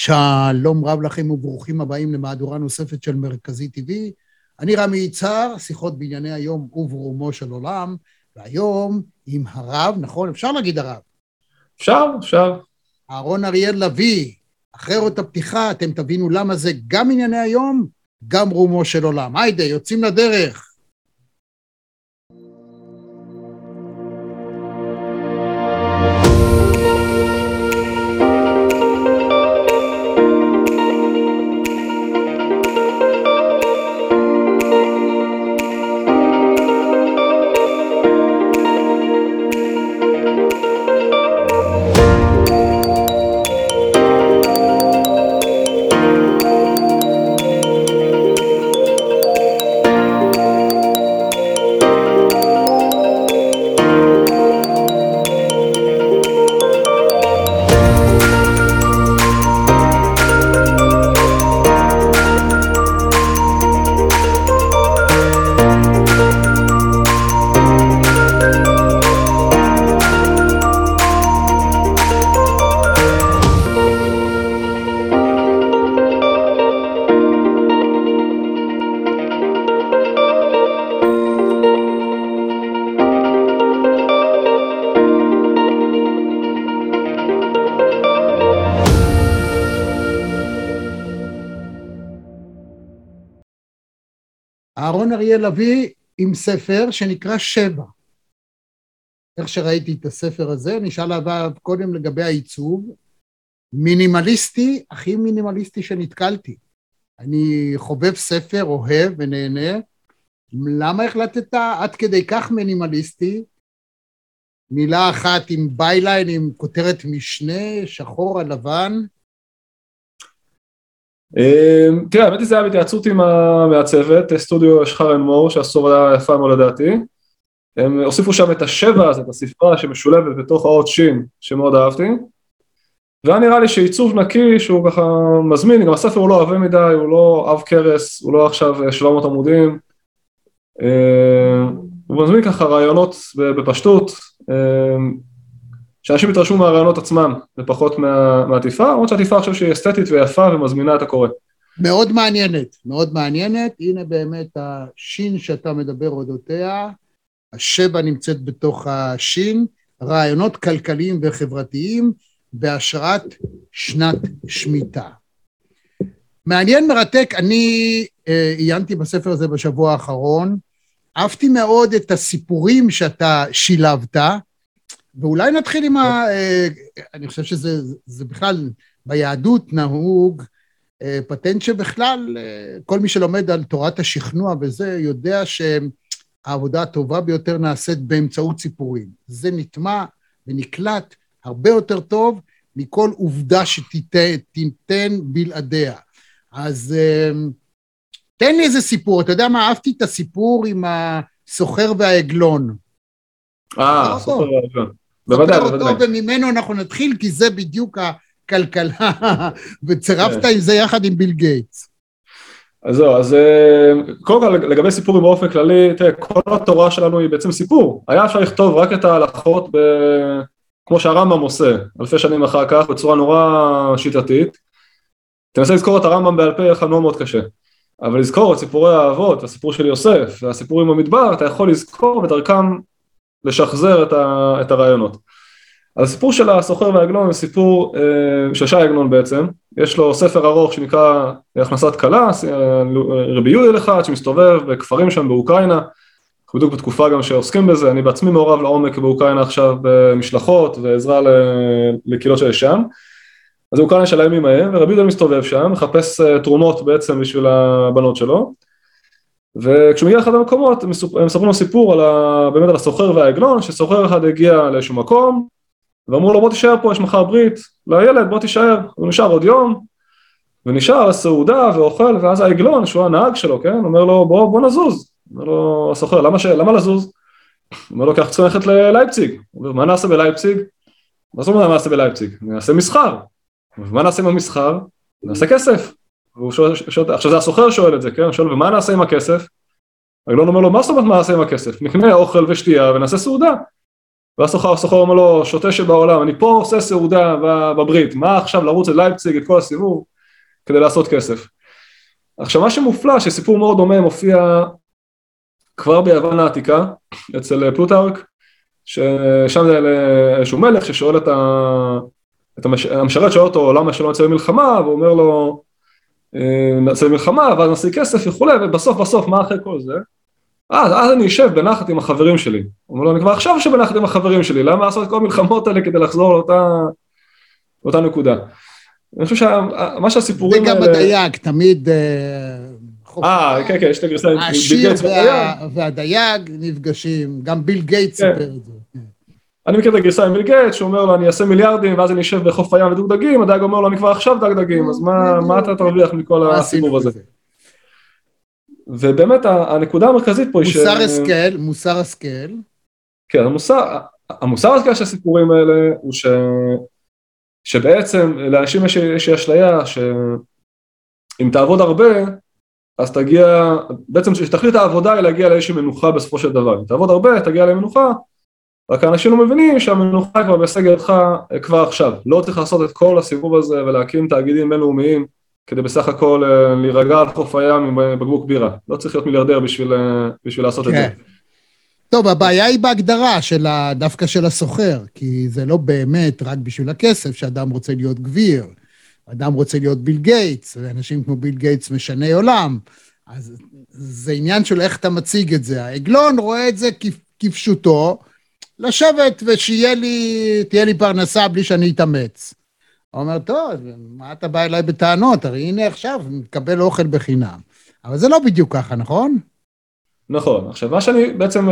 שלום רב לכם וברוכים הבאים למהדורה נוספת של מרכזי TV. אני רמי יצהר, שיחות בענייני היום וברומו של עולם, והיום עם הרב, נכון? אפשר להגיד הרב. אפשר, אפשר. אהרון אריאל לביא, אחרי אות הפתיחה אתם תבינו למה זה גם ענייני היום, גם ברומו של עולם. היידה, יוצאים לדרך. אריאל לביא עם ספר שנקרא שבע. איך שראיתי את הספר הזה, נשאל עליו קודם לגבי העיצוב, מינימליסטי, הכי מינימליסטי שנתקלתי. אני חובב ספר, אוהב ונהנה. למה החלטת עד כדי כך מינימליסטי? מילה אחת עם byline, עם כותרת משנה, שחור על לבן, תראה, האמת היא זה היה בהתייעצות עם המעצבת, סטודיו שחרן מור, שעשור היה יפה מאוד לדעתי. הם הוסיפו שם את השבע הזאת, הספרה שמשולבת בתוך האות שין, שמאוד אהבתי. והיה נראה לי שעיצוב נקי, שהוא ככה מזמין, גם הספר הוא לא עבה מדי, הוא לא עב כרס, הוא לא עכשיו 700 עמודים. אמ, הוא מזמין ככה רעיונות בפשטות. שאנשים יתרשמו מהרעיונות עצמם ופחות מה, מהעטיפה, למרות שהעטיפה חושב שהיא אסתטית ויפה ומזמינה את הקורא. מאוד מעניינת, מאוד מעניינת. הנה באמת השין שאתה מדבר אודותיה, השבע נמצאת בתוך השין, רעיונות כלכליים וחברתיים בהשראת שנת שמיטה. מעניין, מרתק, אני אה, עיינתי בספר הזה בשבוע האחרון, אהבתי מאוד את הסיפורים שאתה שילבת, ואולי נתחיל עם ה... אה, אני חושב שזה בכלל, ביהדות נהוג אה, פטנט שבכלל, אה, כל מי שלומד על תורת השכנוע וזה, יודע שהעבודה הטובה ביותר נעשית באמצעות סיפורים. זה נטמע ונקלט הרבה יותר טוב מכל עובדה שתיתן בלעדיה. אז תן לי איזה סיפור. אתה יודע מה, אהבתי את הסיפור עם הסוחר והעגלון. אה, הסוחר והעגלון. בוודאי, בוודאי. וממנו אנחנו נתחיל, כי זה בדיוק הכלכלה, וצירפת. עם זה יחד עם ביל גייטס. אז זהו, אז אה, קודם כל לגבי סיפורים באופן כללי, תראה, כל התורה שלנו היא בעצם סיפור. היה אפשר לכתוב רק את ההלכות ב... כמו שהרמב"ם עושה, אלפי שנים אחר כך, בצורה נורא שיטתית. תנסה לזכור את הרמב"ם בעל פה, יהיה לך מאוד מאוד קשה. אבל לזכור את סיפורי האבות, הסיפור של יוסף, והסיפורים במדבר, אתה יכול לזכור ודרכם לשחזר את, ה, את הרעיונות. אז הסיפור של הסוחר והעגלון הוא סיפור אה, של שי עגנון בעצם, יש לו ספר ארוך שנקרא הכנסת כלה, רבי יהודה אחד שמסתובב בכפרים שם באוקראינה, בדיוק בתקופה גם שעוסקים בזה, אני בעצמי מעורב לעומק באוקראינה עכשיו במשלחות ועזרה לקהילות שיש שם, אז אוקראינה של הימים ההם, ורבי יהודה מסתובב שם, מחפש אה, תרומות בעצם בשביל הבנות שלו, וכשהוא מגיע לאחד המקומות הם מספרים לו סיפור על ה... באמת על הסוחר והעגלון, שסוחר אחד הגיע לאיזשהו מקום ואמרו לו בוא תישאר פה יש מחר ברית לילד בוא תישאר, הוא נשאר עוד יום ונשאר לסעודה ואוכל ואז העגלון שהוא הנהג שלו כן אומר לו בוא, בוא נזוז אומר לו הסוחר למה, ש... למה לזוז? אומר לו כי אנחנו צריכים ללכת ללייפציג הוא אומר מה נעשה בלייפציג? מה זאת אומרת מה נעשה בלייפציג? נעשה מסחר ומה נעשה עם המסחר? נעשה כסף והוא שואל, שואל, עכשיו זה הסוחר שואל את זה, כן? הוא שואל, ומה נעשה עם הכסף? עגלון אומר לו, מה זאת אומרת מה נעשה עם הכסף? נקנה אוכל ושתייה ונעשה סעודה. והסוחר הסוחר אומר לו, שוטה שבעולם, אני פה עושה סעודה בברית, מה עכשיו לרוץ ללייפציג את כל הסיבוב כדי לעשות כסף. עכשיו מה שמופלא, שסיפור מאוד דומה מופיע כבר ביוון העתיקה, אצל פלוטארק, ששם זה איזשהו מלך ששואל את, ה... את המש... המשרת שואל אותו למה שלא נצא למלחמה, והוא אומר לו אה, נצא למלחמה ואז נשיג כסף וכולי, ובסוף בסוף מה אחרי כל זה? אז, אז אני אשב בנחת עם החברים שלי. הוא אומר לו, אני כבר עכשיו יושב בנחת עם החברים שלי, למה לעשות את כל המלחמות האלה כדי לחזור לאותה, לאותה נקודה? אני חושב שמה שהסיפורים האלה... וגם הדייג, תמיד... אה, אה, כן, כן, יש את הגרסה עם ביל גייטס והדייג. והדייג נפגשים, גם ביל גייטס כן. סיפר את זה. אני מכיר את הגרסה עם ביל גייטס, שהוא אומר לו, אני אעשה מיליארדים, ואז אני אשב בחוף הים ודוג דגים, הדייג אומר לו, אני כבר עכשיו דג דגים, אז מה אתה תרוויח מכל הסיבוב הזה? ובאמת הנקודה המרכזית פה היא ש... מוסר השכל, מוסר השכל. כן, המוסר, המוסר השכל של הסיפורים האלה הוא ש... שבעצם לאנשים יש, יש אשליה שאם תעבוד הרבה, אז תגיע, בעצם שתכלית העבודה היא להגיע לאיזושהי מנוחה בסופו של דבר. אם תעבוד הרבה, תגיע למנוחה, רק אנשים לא מבינים שהמנוחה כבר בהישג ידך כבר עכשיו. לא צריך לעשות את כל הסיבוב הזה ולהקים תאגידים בינלאומיים כדי בסך הכל אה, להירגע על חוף הים עם אה, בקבוק בירה. לא צריך להיות מיליארדר בשביל, אה, בשביל לעשות כן. את זה. טוב, הבעיה היא בהגדרה של ה, דווקא של הסוחר, כי זה לא באמת רק בשביל הכסף שאדם רוצה להיות גביר. אדם רוצה להיות ביל גייטס, ואנשים כמו ביל גייטס משני עולם. אז זה עניין של איך אתה מציג את זה. העגלון רואה את זה כפשוטו, לשבת ושיהיה לי, לי פרנסה בלי שאני אתאמץ. הוא אומר, טוב, מה אתה בא אליי בטענות? הרי הנה עכשיו, מקבל אוכל בחינם. אבל זה לא בדיוק ככה, נכון? נכון. עכשיו, מה שאני בעצם...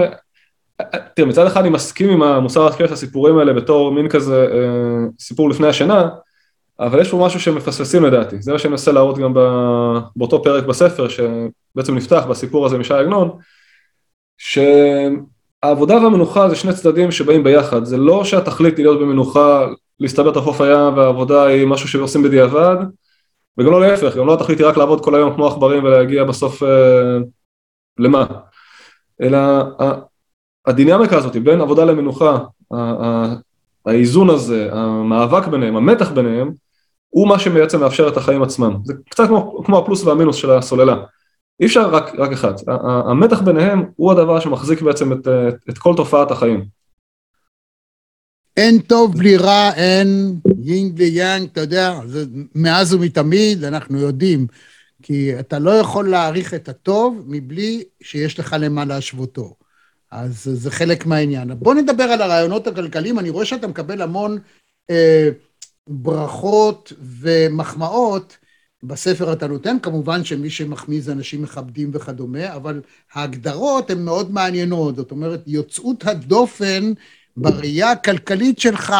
תראה, מצד אחד אני מסכים עם המוסר השכל של הסיפורים האלה בתור מין כזה אה, סיפור לפני השינה, אבל יש פה משהו שמפספסים לדעתי, זה מה שאני מנסה להראות גם באותו פרק בספר שבעצם נפתח בסיפור הזה משי עגנון, שהעבודה והמנוחה זה שני צדדים שבאים ביחד, זה לא שהתכלית היא להיות במנוחה, להסתבר את החוף הים והעבודה היא משהו שעושים בדיעבד, וגם לא להפך, גם לא התכלית היא רק לעבוד כל היום כמו עכברים ולהגיע בסוף אה, למה, אלא הדינמיקה הזאת בין עבודה למנוחה, האיזון הזה, המאבק ביניהם, המתח ביניהם, הוא מה שבעצם מאפשר את החיים עצמם. זה קצת כמו, כמו הפלוס והמינוס של הסוללה. אי אפשר רק, רק אחד. המתח ביניהם הוא הדבר שמחזיק בעצם את, את כל תופעת החיים. אין טוב בלי רע, אין יינג בלי יאנג, אתה יודע, זה מאז ומתמיד אנחנו יודעים, כי אתה לא יכול להעריך את הטוב מבלי שיש לך למה להשוותו. אז זה חלק מהעניין. בוא נדבר על הרעיונות הכלכליים, אני רואה שאתה מקבל המון אה, ברכות ומחמאות בספר אתה נותן, כמובן שמי שמחמיא זה אנשים מכבדים וכדומה, אבל ההגדרות הן מאוד מעניינות, זאת אומרת, יוצאות הדופן בראייה הכלכלית שלך,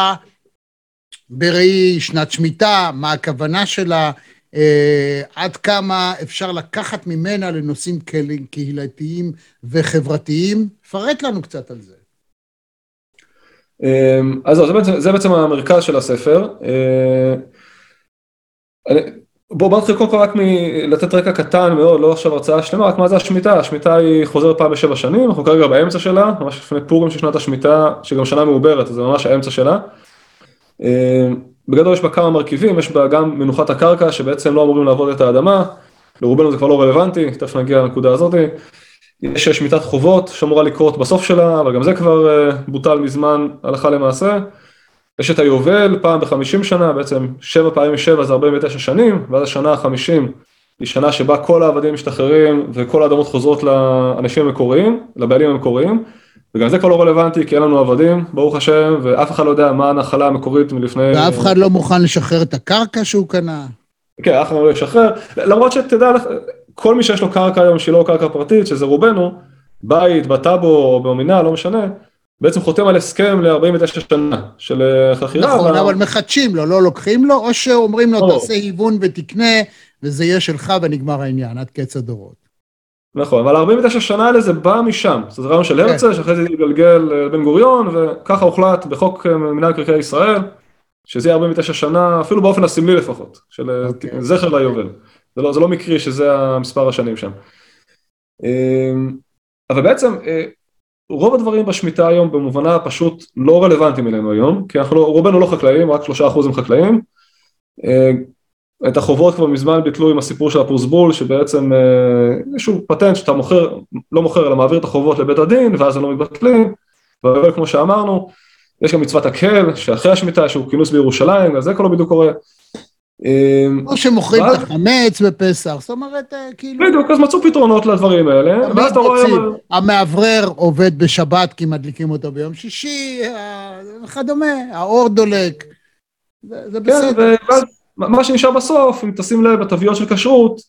בראי שנת שמיטה, מה הכוונה שלה, אה, עד כמה אפשר לקחת ממנה לנושאים קהילתיים וחברתיים. פרט לנו קצת על זה. אמ, אז זה בעצם, זה בעצם המרכז של הספר. אה, בואו נתחיל קודם כל רק מלתת רקע קטן מאוד, לא עכשיו הרצאה שלמה, רק מה זה השמיטה, השמיטה היא חוזרת פעם בשבע שנים, אנחנו כרגע באמצע שלה, ממש לפני פורים של שנת השמיטה, שגם שנה מעוברת, זה ממש האמצע שלה. אמ, בגדול יש בה כמה מרכיבים, יש בה גם מנוחת הקרקע, שבעצם לא אמורים לעבוד את האדמה, לרובנו זה כבר לא רלוונטי, תכף נגיע לנקודה הזאת. יש שמיטת חובות שאמורה לקרות בסוף שלה, אבל גם זה כבר אה, בוטל מזמן הלכה למעשה. יש את היובל, פעם בחמישים שנה, בעצם שבע פעמים משבע זה 49 שנים, ואז השנה החמישים היא שנה שבה כל העבדים משתחררים וכל האדמות חוזרות לאנשים המקוריים, לבעלים המקוריים, וגם זה כבר לא רלוונטי כי אין לנו עבדים, ברוך השם, ואף אחד לא יודע מה הנחלה המקורית מלפני... ואף אחד לא מוכן לשחרר את הקרקע שהוא קנה. כן, אף אחד לא ישחרר, למרות שתדע, כל מי שיש לו קרקע היום שהיא לא קרקע פרטית, שזה רובנו, בית, בטאבו או במינהל, לא משנה, בעצם חותם על הסכם ל-49 שנה של אה, חכירה. נכון, אבל מחדשים לו, לא לוקחים לו, או שאומרים לו, תעשה היוון ותקנה, וזה יהיה שלך ונגמר העניין, עד קץ הדורות. נכון, אבל 49 שנה האלה זה בא משם, זה רעיון של כן. הרצל, שאחרי זה התגלגל לבן גוריון, וככה הוחלט בחוק אה, מנהל קרקעי ישראל, שזה יהיה 49 שנה, אפילו באופן הסמלי לפחות, של אה, אוקיי. זכר ליובל. זה לא, זה לא מקרי שזה המספר השנים שם. אבל בעצם רוב הדברים בשמיטה היום במובנה פשוט לא רלוונטיים אלינו היום, כי אנחנו לא, רובנו לא חקלאים, רק שלושה אחוז הם חקלאים. אה, את החובות כבר מזמן ביטלו עם הסיפור של הפרוסבול, שבעצם איזשהו פטנט שאתה מוכר, לא מוכר אלא מעביר את החובות לבית הדין ואז הם לא מתבטלים, אבל כמו שאמרנו, יש גם מצוות הקהל, שאחרי השמיטה, שהוא כינוס בירושלים, אז זה כל לא בדיוק קורה. או שמוכרים את החמץ בפסח, זאת אומרת, אה, כאילו... בדיוק, אז מצאו פתרונות לדברים האלה, ואז אתה רואה... המאוורר עובד בשבת כי מדליקים אותו ביום שישי, וכדומה, האור דולק, זה כן, בסדר. מה שנשאר בסוף, אם תשים לב בתוויות של כשרות,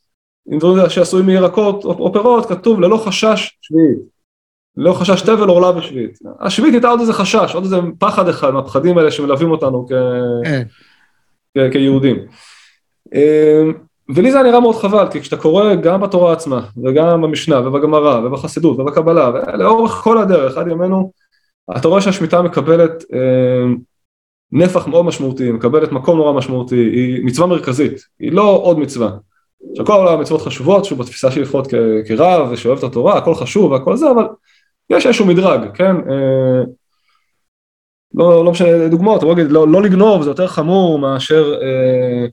אם דברים שעשויים מירקות או פירות, כתוב ללא חשש שביעית. לא חשש תבל עורלה בשביעית. השביעית הייתה עוד איזה חשש, עוד איזה פחד אחד מהפחדים האלה שמלווים אותנו כ... כיהודים. אמ, ולי זה נראה מאוד חבל, כי כשאתה קורא גם בתורה עצמה, וגם במשנה, ובגמרא, ובחסידות, ובקבלה, ולאורך כל הדרך, עד ימינו, אתה רואה שהשמיטה מקבלת אה, נפח מאוד משמעותי, מקבלת מקום נורא משמעותי, היא מצווה מרכזית, היא לא עוד מצווה. עכשיו כל המצוות חשובות, שוב בתפיסה שלי לפחות כרב, ושאוהב את התורה, הכל חשוב והכל זה, אבל יש איזשהו מדרג, כן? לא, לא משנה דוגמאות, בוא נגיד, לא, לא לגנוב זה יותר חמור מאשר אה,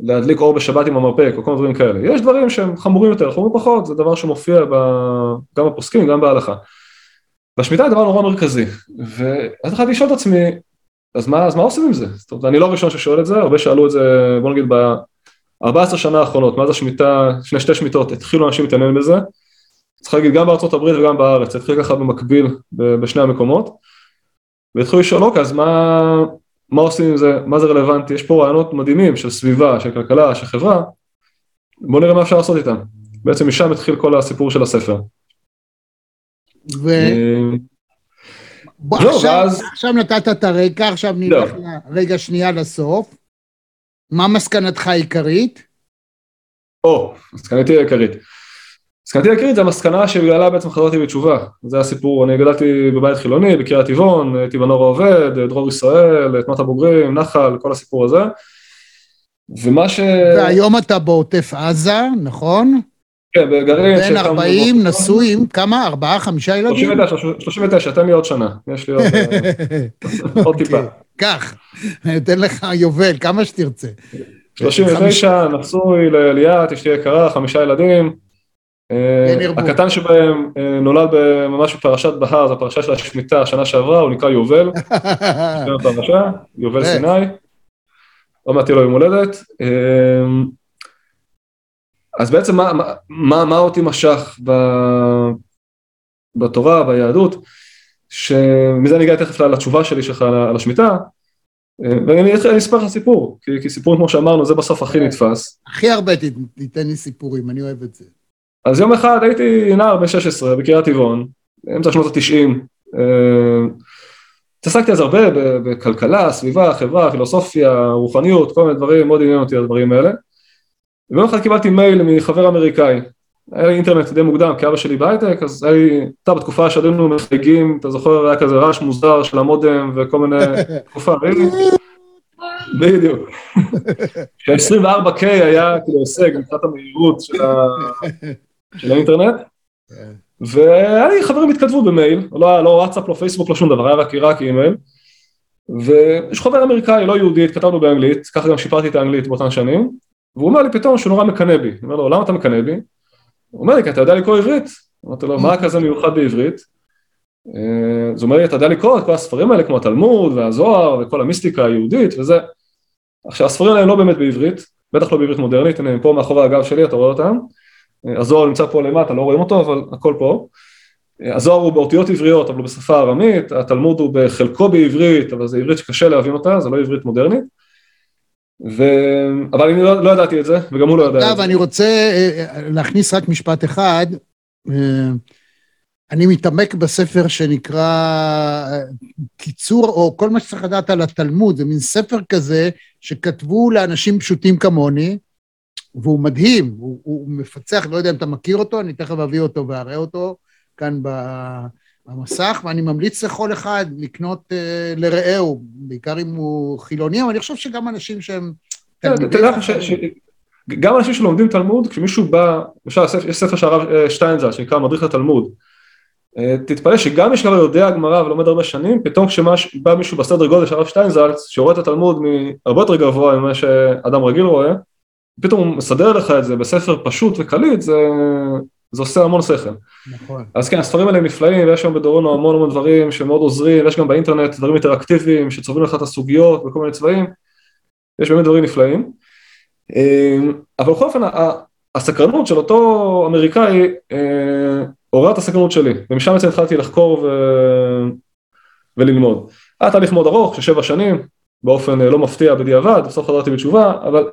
להדליק אור בשבת עם המרפק או כל מיני דברים כאלה. יש דברים שהם חמורים יותר, חמורים פחות, זה דבר שמופיע ב, גם בפוסקים, גם בהלכה. והשמיטה היא דבר נורא מרכזי, ואז התחלתי לשאול את עצמי, אז מה, אז מה עושים עם זה? זאת אומרת, אני לא הראשון ששואל את זה, הרבה שאלו את זה, בוא נגיד, ב-14 שנה האחרונות, מאז השמיטה, לפני שתי שמיטות, התחילו אנשים להתעניין בזה, צריך להגיד גם בארצות הברית וגם בארץ, התחיל ככה במקביל בשני המקומות, והתחילו לשאול אוקיי אז מה, מה עושים עם זה, מה זה רלוונטי, יש פה רעיונות מדהימים של סביבה, של כלכלה, של חברה, בואו נראה מה אפשר לעשות איתם, בעצם משם התחיל כל הסיפור של הספר. ו... אה, בוא, לא, עכשיו, ואז... עכשיו נתת את הרקע, עכשיו נלך לא. לרגע שנייה לסוף. מה מסקנתך העיקרית? או, מסקנתי העיקרית. מסקנתי העיקרית זה המסקנה שבגללה בעצם חזרתי בתשובה, זה הסיפור, אני גדלתי בבית חילוני, בקריית טבעון, הייתי בנור העובד, דרור ישראל, תנועת הבוגרים, נחל, כל הסיפור הזה. ומה ש... והיום אתה בעוטף עזה, נכון? כן, בגרעין... בן 40, נשוי עם כמה? ארבעה, חמישה ילדים? 39, 39, תן לי עוד שנה, יש לי עוד, עוד אוקיי, טיפה. קח, אני אתן לך יובל, כמה שתרצה. 39, נשוי לליאת, אשתי יקרה, חמישה ילדים. אה, הקטן שבהם אה, נולד ממש בפרשת בהר, זו הפרשה של השמיטה השנה שעברה, הוא נקרא יובל, יובל סיני, עוד מעט תהיה לו יום הולדת. אה, אז בעצם מה, מה, מה אותי משך ב, בתורה, ביהדות, שמזה אני אגיע תכף לתשובה שלי שלך על השמיטה, ואני אספר לך סיפור, כי, כי סיפורים כמו שאמרנו זה בסוף הכי נתפס. הכי הרבה תיתן לי סיפורים, אני אוהב את זה. אז יום אחד הייתי נער בן 16 בקריית טבעון, אמצע שנות התשעים, אה, התעסקתי אז הרבה בכלכלה, סביבה, חברה, פילוסופיה, רוחניות, כל מיני דברים, מאוד עניין אותי הדברים האלה. ויום אחד קיבלתי מייל מחבר אמריקאי, היה לי אינטרנט די מוקדם, כי אבא שלי בהייטק, אז היה לי, אתה בתקופה שהיינו מחייגים, אתה זוכר, היה כזה רעש מוזר של המודם וכל מיני, תקופה, בדיוק. ש-24K היה כאילו הישג מבחינת המהירות של. של האינטרנט. והיה לי חברים התכתבו במייל, לא היה לא וואטסאפ, לא פייסבוק, לא שום דבר, היה רק רק אימייל. ויש חבר אמריקאי, לא יהודי, התכתבנו באנגלית, ככה גם שיפרתי את האנגלית באותן שנים, והוא אומר לי פתאום שהוא נורא מקנא בי. אני אומר לו, למה אתה מקנא בי? הוא אומר לי, כי אתה יודע לקרוא עברית. אמרתי לו, מה כזה מיוחד בעברית? אה, אז הוא אומר לי, אתה יודע לקרוא את כל הספרים האלה, כמו התלמוד והזוהר וכל המיסטיקה היהודית וזה. עכשיו, הספרים האלה הם לא באמת בעברית, בטח לא בעברית מודרנית, הנה, פה מאחורי הגב שלי, אתה רואה אותם. הזוהר נמצא פה למטה, לא רואים אותו, אבל הכל פה. הזוהר הוא באותיות עבריות, אבל הוא בשפה ארמית, התלמוד הוא בחלקו בעברית, אבל זה עברית שקשה להבין אותה, זה לא עברית מודרנית. ו... אבל אני לא, לא ידעתי את זה, וגם הוא לא ידע את זה. אגב, אני רוצה אה, להכניס רק משפט אחד. אה, אני מתעמק בספר שנקרא אה, קיצור, או כל מה שצריך לדעת על התלמוד, זה מין ספר כזה שכתבו לאנשים פשוטים כמוני, והוא מדהים, הוא, הוא מפצח, לא יודע אם אתה מכיר אותו, אני תכף אביא אותו ואראה אותו כאן במסך, ואני ממליץ לכל אחד לקנות uh, לרעהו, בעיקר אם הוא חילוני, אבל אני חושב שגם אנשים שהם... יודע גם אנשים שלומדים תלמוד, כשמישהו בא, למשל יש ספר של הרב אה, שטיינזל שנקרא מדריך לתלמוד, תתפלא שגם מי שכבר יודע גמרא ולומד הרבה שנים, פתאום כשבא מישהו בסדר גודל של הרב שטיינזלץ, שרואה את התלמוד מהרבה יותר גבוה ממה שאדם רגיל רואה, פתאום הוא מסדר לך את זה בספר פשוט וקליט, זה, זה עושה המון שכל. נכון. אז כן, הספרים האלה נפלאים, ויש שם בדורונו המון המון דברים שמאוד עוזרים, ויש גם באינטרנט דברים אינטראקטיביים שצובעים לך את הסוגיות בכל מיני צבעים, יש באמת דברים נפלאים. אמ, אבל בכל אופן, הסקרנות של אותו אמריקאי אה, עוררה את הסקרנות שלי, ומשם בעצם התחלתי לחקור ו... וללמוד. היה תהליך מאוד ארוך של שבע שנים, באופן אה, לא מפתיע בדיעבד, בסוף חזרתי בתשובה, אבל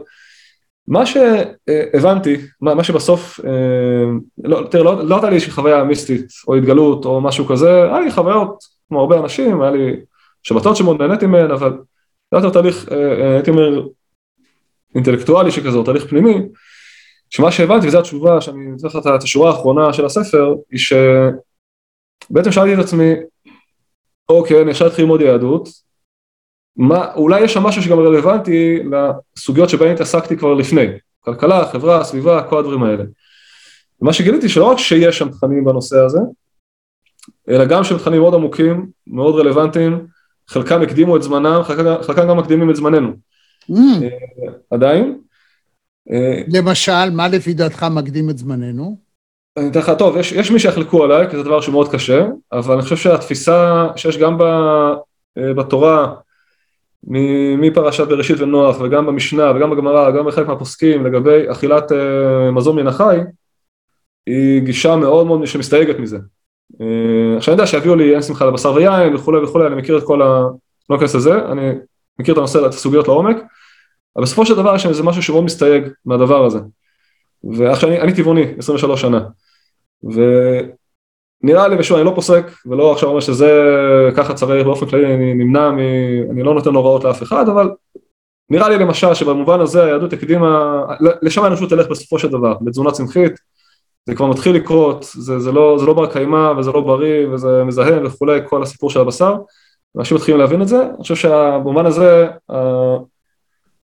מה שהבנתי, מה שבסוף, אה, לא, תראה, לא, לא הייתה לי איזושהי חוויה מיסטית או התגלות או משהו כזה, היה לי חוויות כמו הרבה אנשים, היה לי שבתות שמאוד נהניתי מהן, אבל זה היה תהליך, הייתי אומר, אינטלקטואלי שכזה, תהליך פנימי, שמה שהבנתי, וזו התשובה שאני אתן לך את השורה האחרונה של הספר, היא שבעצם שאלתי את עצמי, אוקיי, אני עכשיו אתחיל ללמוד יהדות, מה, אולי יש שם משהו שגם רלוונטי לסוגיות שבהן התעסקתי כבר לפני, כלכלה, חברה, סביבה, כל הדברים האלה. ומה שגיליתי שלא רק שיש שם תכנים בנושא הזה, אלא גם שהם תכנים מאוד עמוקים, מאוד רלוונטיים, חלקם הקדימו את זמנם, חלקם, חלקם גם מקדימים את זמננו. Mm. עדיין. אה, למשל, מה לפי דעתך מקדים את זמננו? אני אתן לך, טוב, יש, יש מי שיחלקו עליי, כי זה דבר שמאוד קשה, אבל אני חושב שהתפיסה שיש גם ב, אה, בתורה, מפרשת בראשית ונוח, וגם במשנה, וגם בגמרא, גם בחלק מהפוסקים, לגבי אכילת uh, מזון מן החי, היא גישה מאוד מאוד שמסתייגת מזה. Uh, עכשיו אני יודע שיביאו לי אין שמחה לבשר ויין וכולי וכולי, אני מכיר את כל ה... לא אכנס לזה, אני מכיר את הנושא, את הסוגיות לעומק, אבל בסופו של דבר יש איזה משהו שמאוד מסתייג מהדבר הזה. ועכשיו אני, אני טבעוני, 23 שנה, ונראה לי, ושוב, אני לא פוסק, ולא עכשיו אומר שזה ככה צריך באופן כללי, אני נמנע, מ, אני לא נותן הוראות לאף אחד, אבל נראה לי למשל שבמובן הזה היהדות הקדימה, לשם האנושות תלך בסופו של דבר, בתזונה צמחית, זה כבר מתחיל לקרות, זה, זה לא, זה לא בר קיימא וזה לא בריא וזה מזהם וכולי, כל הסיפור של הבשר, אנשים מתחילים להבין את זה, אני חושב שבמובן הזה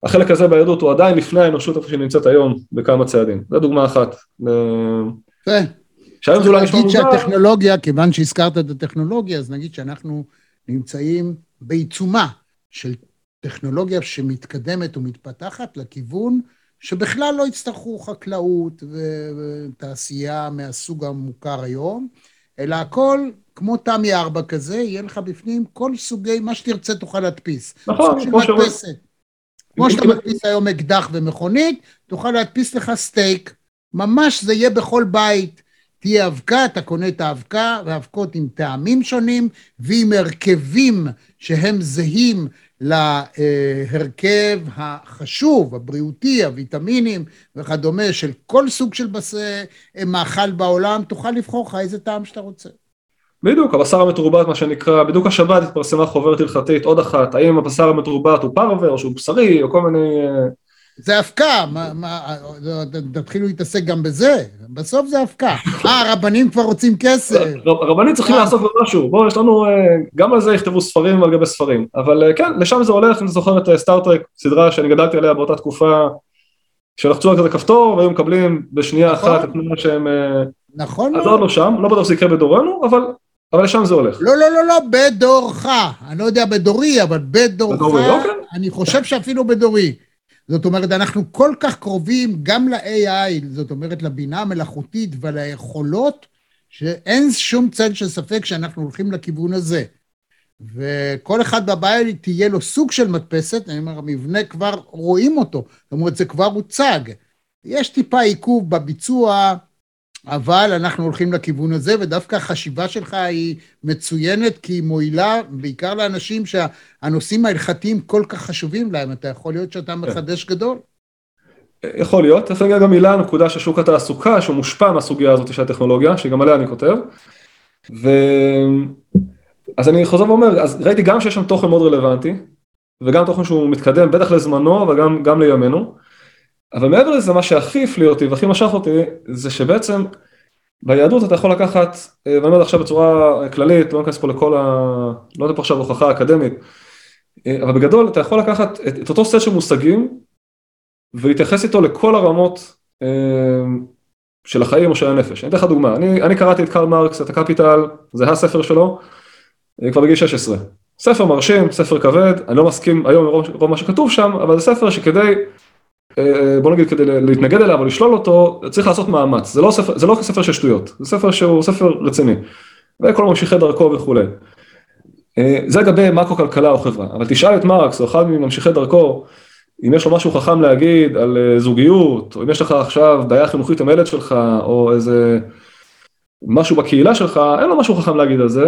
החלק הזה ביהדות הוא עדיין לפני האנושות איפה שהיא נמצאת היום בכמה צעדים, זו דוגמה אחת. שהיום זה אולי נשמע מוזר. נגיד שהטכנולוגיה, כיוון שהזכרת את הטכנולוגיה, אז נגיד שאנחנו נמצאים בעיצומה של טכנולוגיה שמתקדמת ומתפתחת לכיוון שבכלל לא יצטרכו חקלאות ותעשייה מהסוג המוכר היום, אלא הכל כמו תמי ארבע כזה, יהיה לך בפנים כל סוגי, מה שתרצה תוכל להדפיס. נכון, כמו מדפסת. כמו שאתה מדפיס היום אקדח ומכונית, תוכל להדפיס לך סטייק. ממש זה יהיה בכל בית. תהיה אבקה, אתה קונה את האבקה, והאבקות עם טעמים שונים ועם הרכבים שהם זהים להרכב החשוב, הבריאותי, הוויטמינים וכדומה של כל סוג של בס... מאכל בעולם, תוכל לבחור לך איזה טעם שאתה רוצה. בדיוק, הבשר המתורבת מה שנקרא, בדיוק השבת התפרסמה חוברת הלכתית, עוד אחת, האם הבשר המתורבת הוא פרווה או שהוא בשרי או כל מיני... אה, זה אבקה, תתחילו להתעסק גם בזה, בסוף זה אבקה. אה, הרבנים כבר רוצים כסף. הרבנים צריכים לעסוק במשהו, בואו, יש לנו, אה, גם על זה יכתבו ספרים על גבי ספרים, אבל אה, כן, לשם זה הולך, אני זוכר את סטארט-טרק, סדרה שאני גדלתי עליה באותה תקופה, שלחצו על כזה כפתור והיו מקבלים בשנייה נכון. אחת את מה שהם... נכון. אז עוד לא שם, לא בטוח שזה יקרה בדורנו, אבל אבל לשם זה הולך. לא, לא, לא, לא, בדורך. אני לא יודע בדורי, אבל בדורך, בדורי, אוקיי. אני חושב שאפילו בדורי. זאת אומרת, אנחנו כל כך קרובים גם ל-AI, זאת אומרת, לבינה המלאכותית וליכולות, שאין שום צל של ספק שאנחנו הולכים לכיוון הזה. וכל אחד בבית תהיה לו סוג של מדפסת, אני אומר, המבנה כבר רואים אותו, זאת אומרת, זה כבר הוצג. יש טיפה עיכוב בביצוע, אבל אנחנו הולכים לכיוון הזה, ודווקא החשיבה שלך היא מצוינת, כי היא מועילה בעיקר לאנשים שהנושאים ההלכתיים כל כך חשובים להם. אתה יכול להיות שאתה כן. מחדש גדול. יכול להיות, תכף נגיע גם מילה נקודה של שוק התעסוקה, שהוא מושפע מהסוגיה הזאת של הטכנולוגיה, שגם עליה אני כותב. ו... אז אני חוזר ואומר, אז ראיתי גם שיש שם תוכן מאוד רלוונטי, וגם תוכן שהוא מתקדם, בטח לזמנו, אבל גם, גם לימינו. אבל מעבר לזה, מה שהכי הפליא אותי והכי משך אותי, זה שבעצם ביהדות אתה יכול לקחת, אה, ואני אומר עכשיו בצורה כללית, לא ניכנס פה לכל ה... לא יודע פה עכשיו הוכחה אקדמית, אה, אבל בגדול אתה יכול לקחת את, את אותו סט של מושגים ולהתייחס איתו לכל הרמות אה, של החיים או של הנפש. אני אתן לך דוגמה, אני, אני קראתי את קרל מרקס, את הקפיטל, זה הספר שלו, אה, כבר בגיל 16. ספר מרשים, ספר כבד, אני לא מסכים היום עם רוב מה שכתוב שם, אבל זה ספר שכדי, אה, בוא נגיד כדי להתנגד אליו או לשלול אותו, צריך לעשות מאמץ, זה לא ספר, זה לא ספר של שטויות, זה ספר שהוא ספר רציני, וכל ממשיכי דרכו וכולי. אה, זה לגבי מקרו כלכלה או חברה, אבל תשאל את מרקס או אחד מממשיכי דרכו, אם יש לו משהו חכם להגיד על אה, זוגיות, או אם יש לך עכשיו בעיה חינוכית עם הילד שלך, או איזה משהו בקהילה שלך, אין לו משהו חכם להגיד על זה,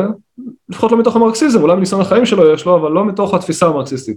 לפחות לא מתוך המרקסיזם, אולי מניסיון החיים שלו יש לו, אבל לא מתוך התפיסה המרקסיסטית.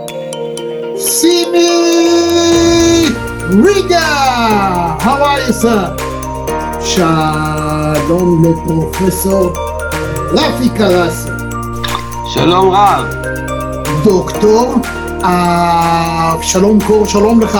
סימי ריגה, how are you sir? שלום לפרופסור רפי קרסי. שלום רב. דוקטור, אה, קור, שלום לך.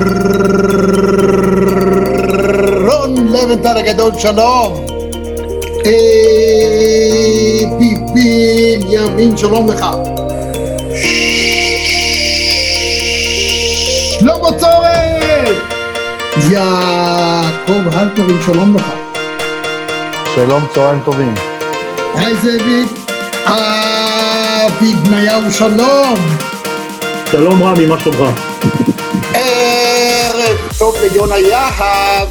לבנטל הגדול, שלום. ביבי ימין, שלום לך. שלמה צורן! יעקב הלפרין, שלום לך. שלום, צהריים טובים. היי זאביק. אבי בניהו, שלום. שלום רמי, מה שלומך? טוב ליונה יהב.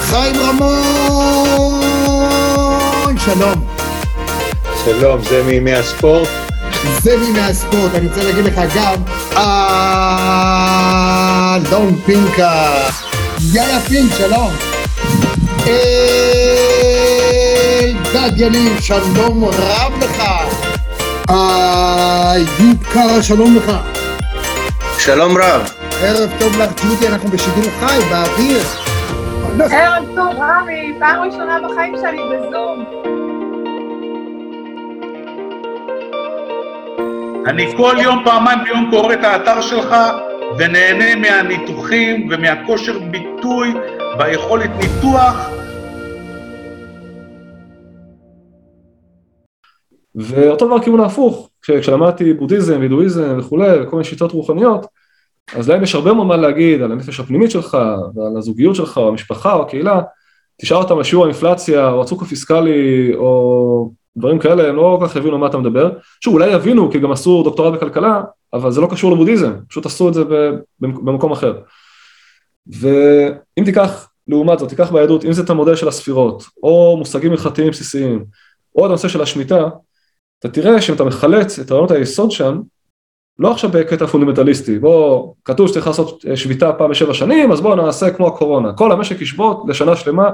חיים רמון! שלום. שלום, זה מימי הספורט? זה מימי הספורט, אני רוצה להגיד לך גם, אלדון פינקה. יאללה פינק, שלום. אלדד יניב, שלום רב לך. איוב קרא, שלום לך. שלום רב. ערב טוב לך, ג'ודי, אנחנו בשידור חי, באוויר. ערב טוב, רמי, פעם ראשונה בחיים שלי בזום. אני כל יום, פעמיים ביום קורא את האתר שלך ונהנה מהניתוחים ומהכושר ביטוי והיכולת ניתוח. ואותו דבר כיוון ההפוך, כשלמדתי בודהיזם, וידואיזם וכולי, וכל מיני שיטות רוחניות, אז להם יש הרבה מאוד מה להגיד על הנפש הפנימית שלך, ועל הזוגיות שלך, או המשפחה, או הקהילה, תשאל אותם על שיעור האינפלציה, או הצוק הפיסקלי, או דברים כאלה, הם לא כל כך יבינו מה אתה מדבר. שוב, אולי יבינו, כי גם עשו דוקטורט בכלכלה, אבל זה לא קשור לבודהיזם, פשוט עשו את זה במקום אחר. ואם תיקח, לעומת זאת, תיקח ביהדות, אם זה את המודל של הספירות, או מושגים הלכתיים בסיסיים, או את הנושא של השמיטה, אתה תראה שאם אתה מחלץ את רעיונות היסוד שם, לא עכשיו בקטע פונדמנטליסטי, בוא, כתוב שצריך לעשות אה, שביתה פעם בשבע שנים, אז בואו נעשה כמו הקורונה, כל המשק ישבות לשנה שלמה,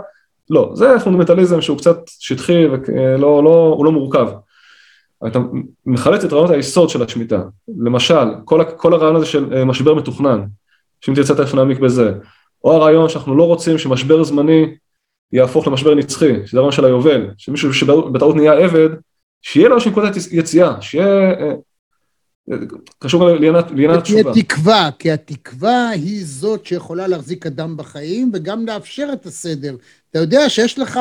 לא, זה פונדמנטליזם שהוא קצת שטחי ולא, לא, הוא לא מורכב. אתה מחלץ את רעיונות היסוד של השמיטה, למשל, כל, כל הרעיון הזה של אה, משבר מתוכנן, שאם תרצה תכף נעמיק בזה, או הרעיון שאנחנו לא רוצים שמשבר זמני יהפוך למשבר נצחי, שזה הרעיון של היובל, שמישהו שבטעות נהיה עבד, שיהיה לו איזושהי נקודת יציאה, שיהיה אה, קשור ותהיה התשובה. תקווה, כי התקווה היא זאת שיכולה להחזיק אדם בחיים וגם לאפשר את הסדר. אתה יודע שיש לך,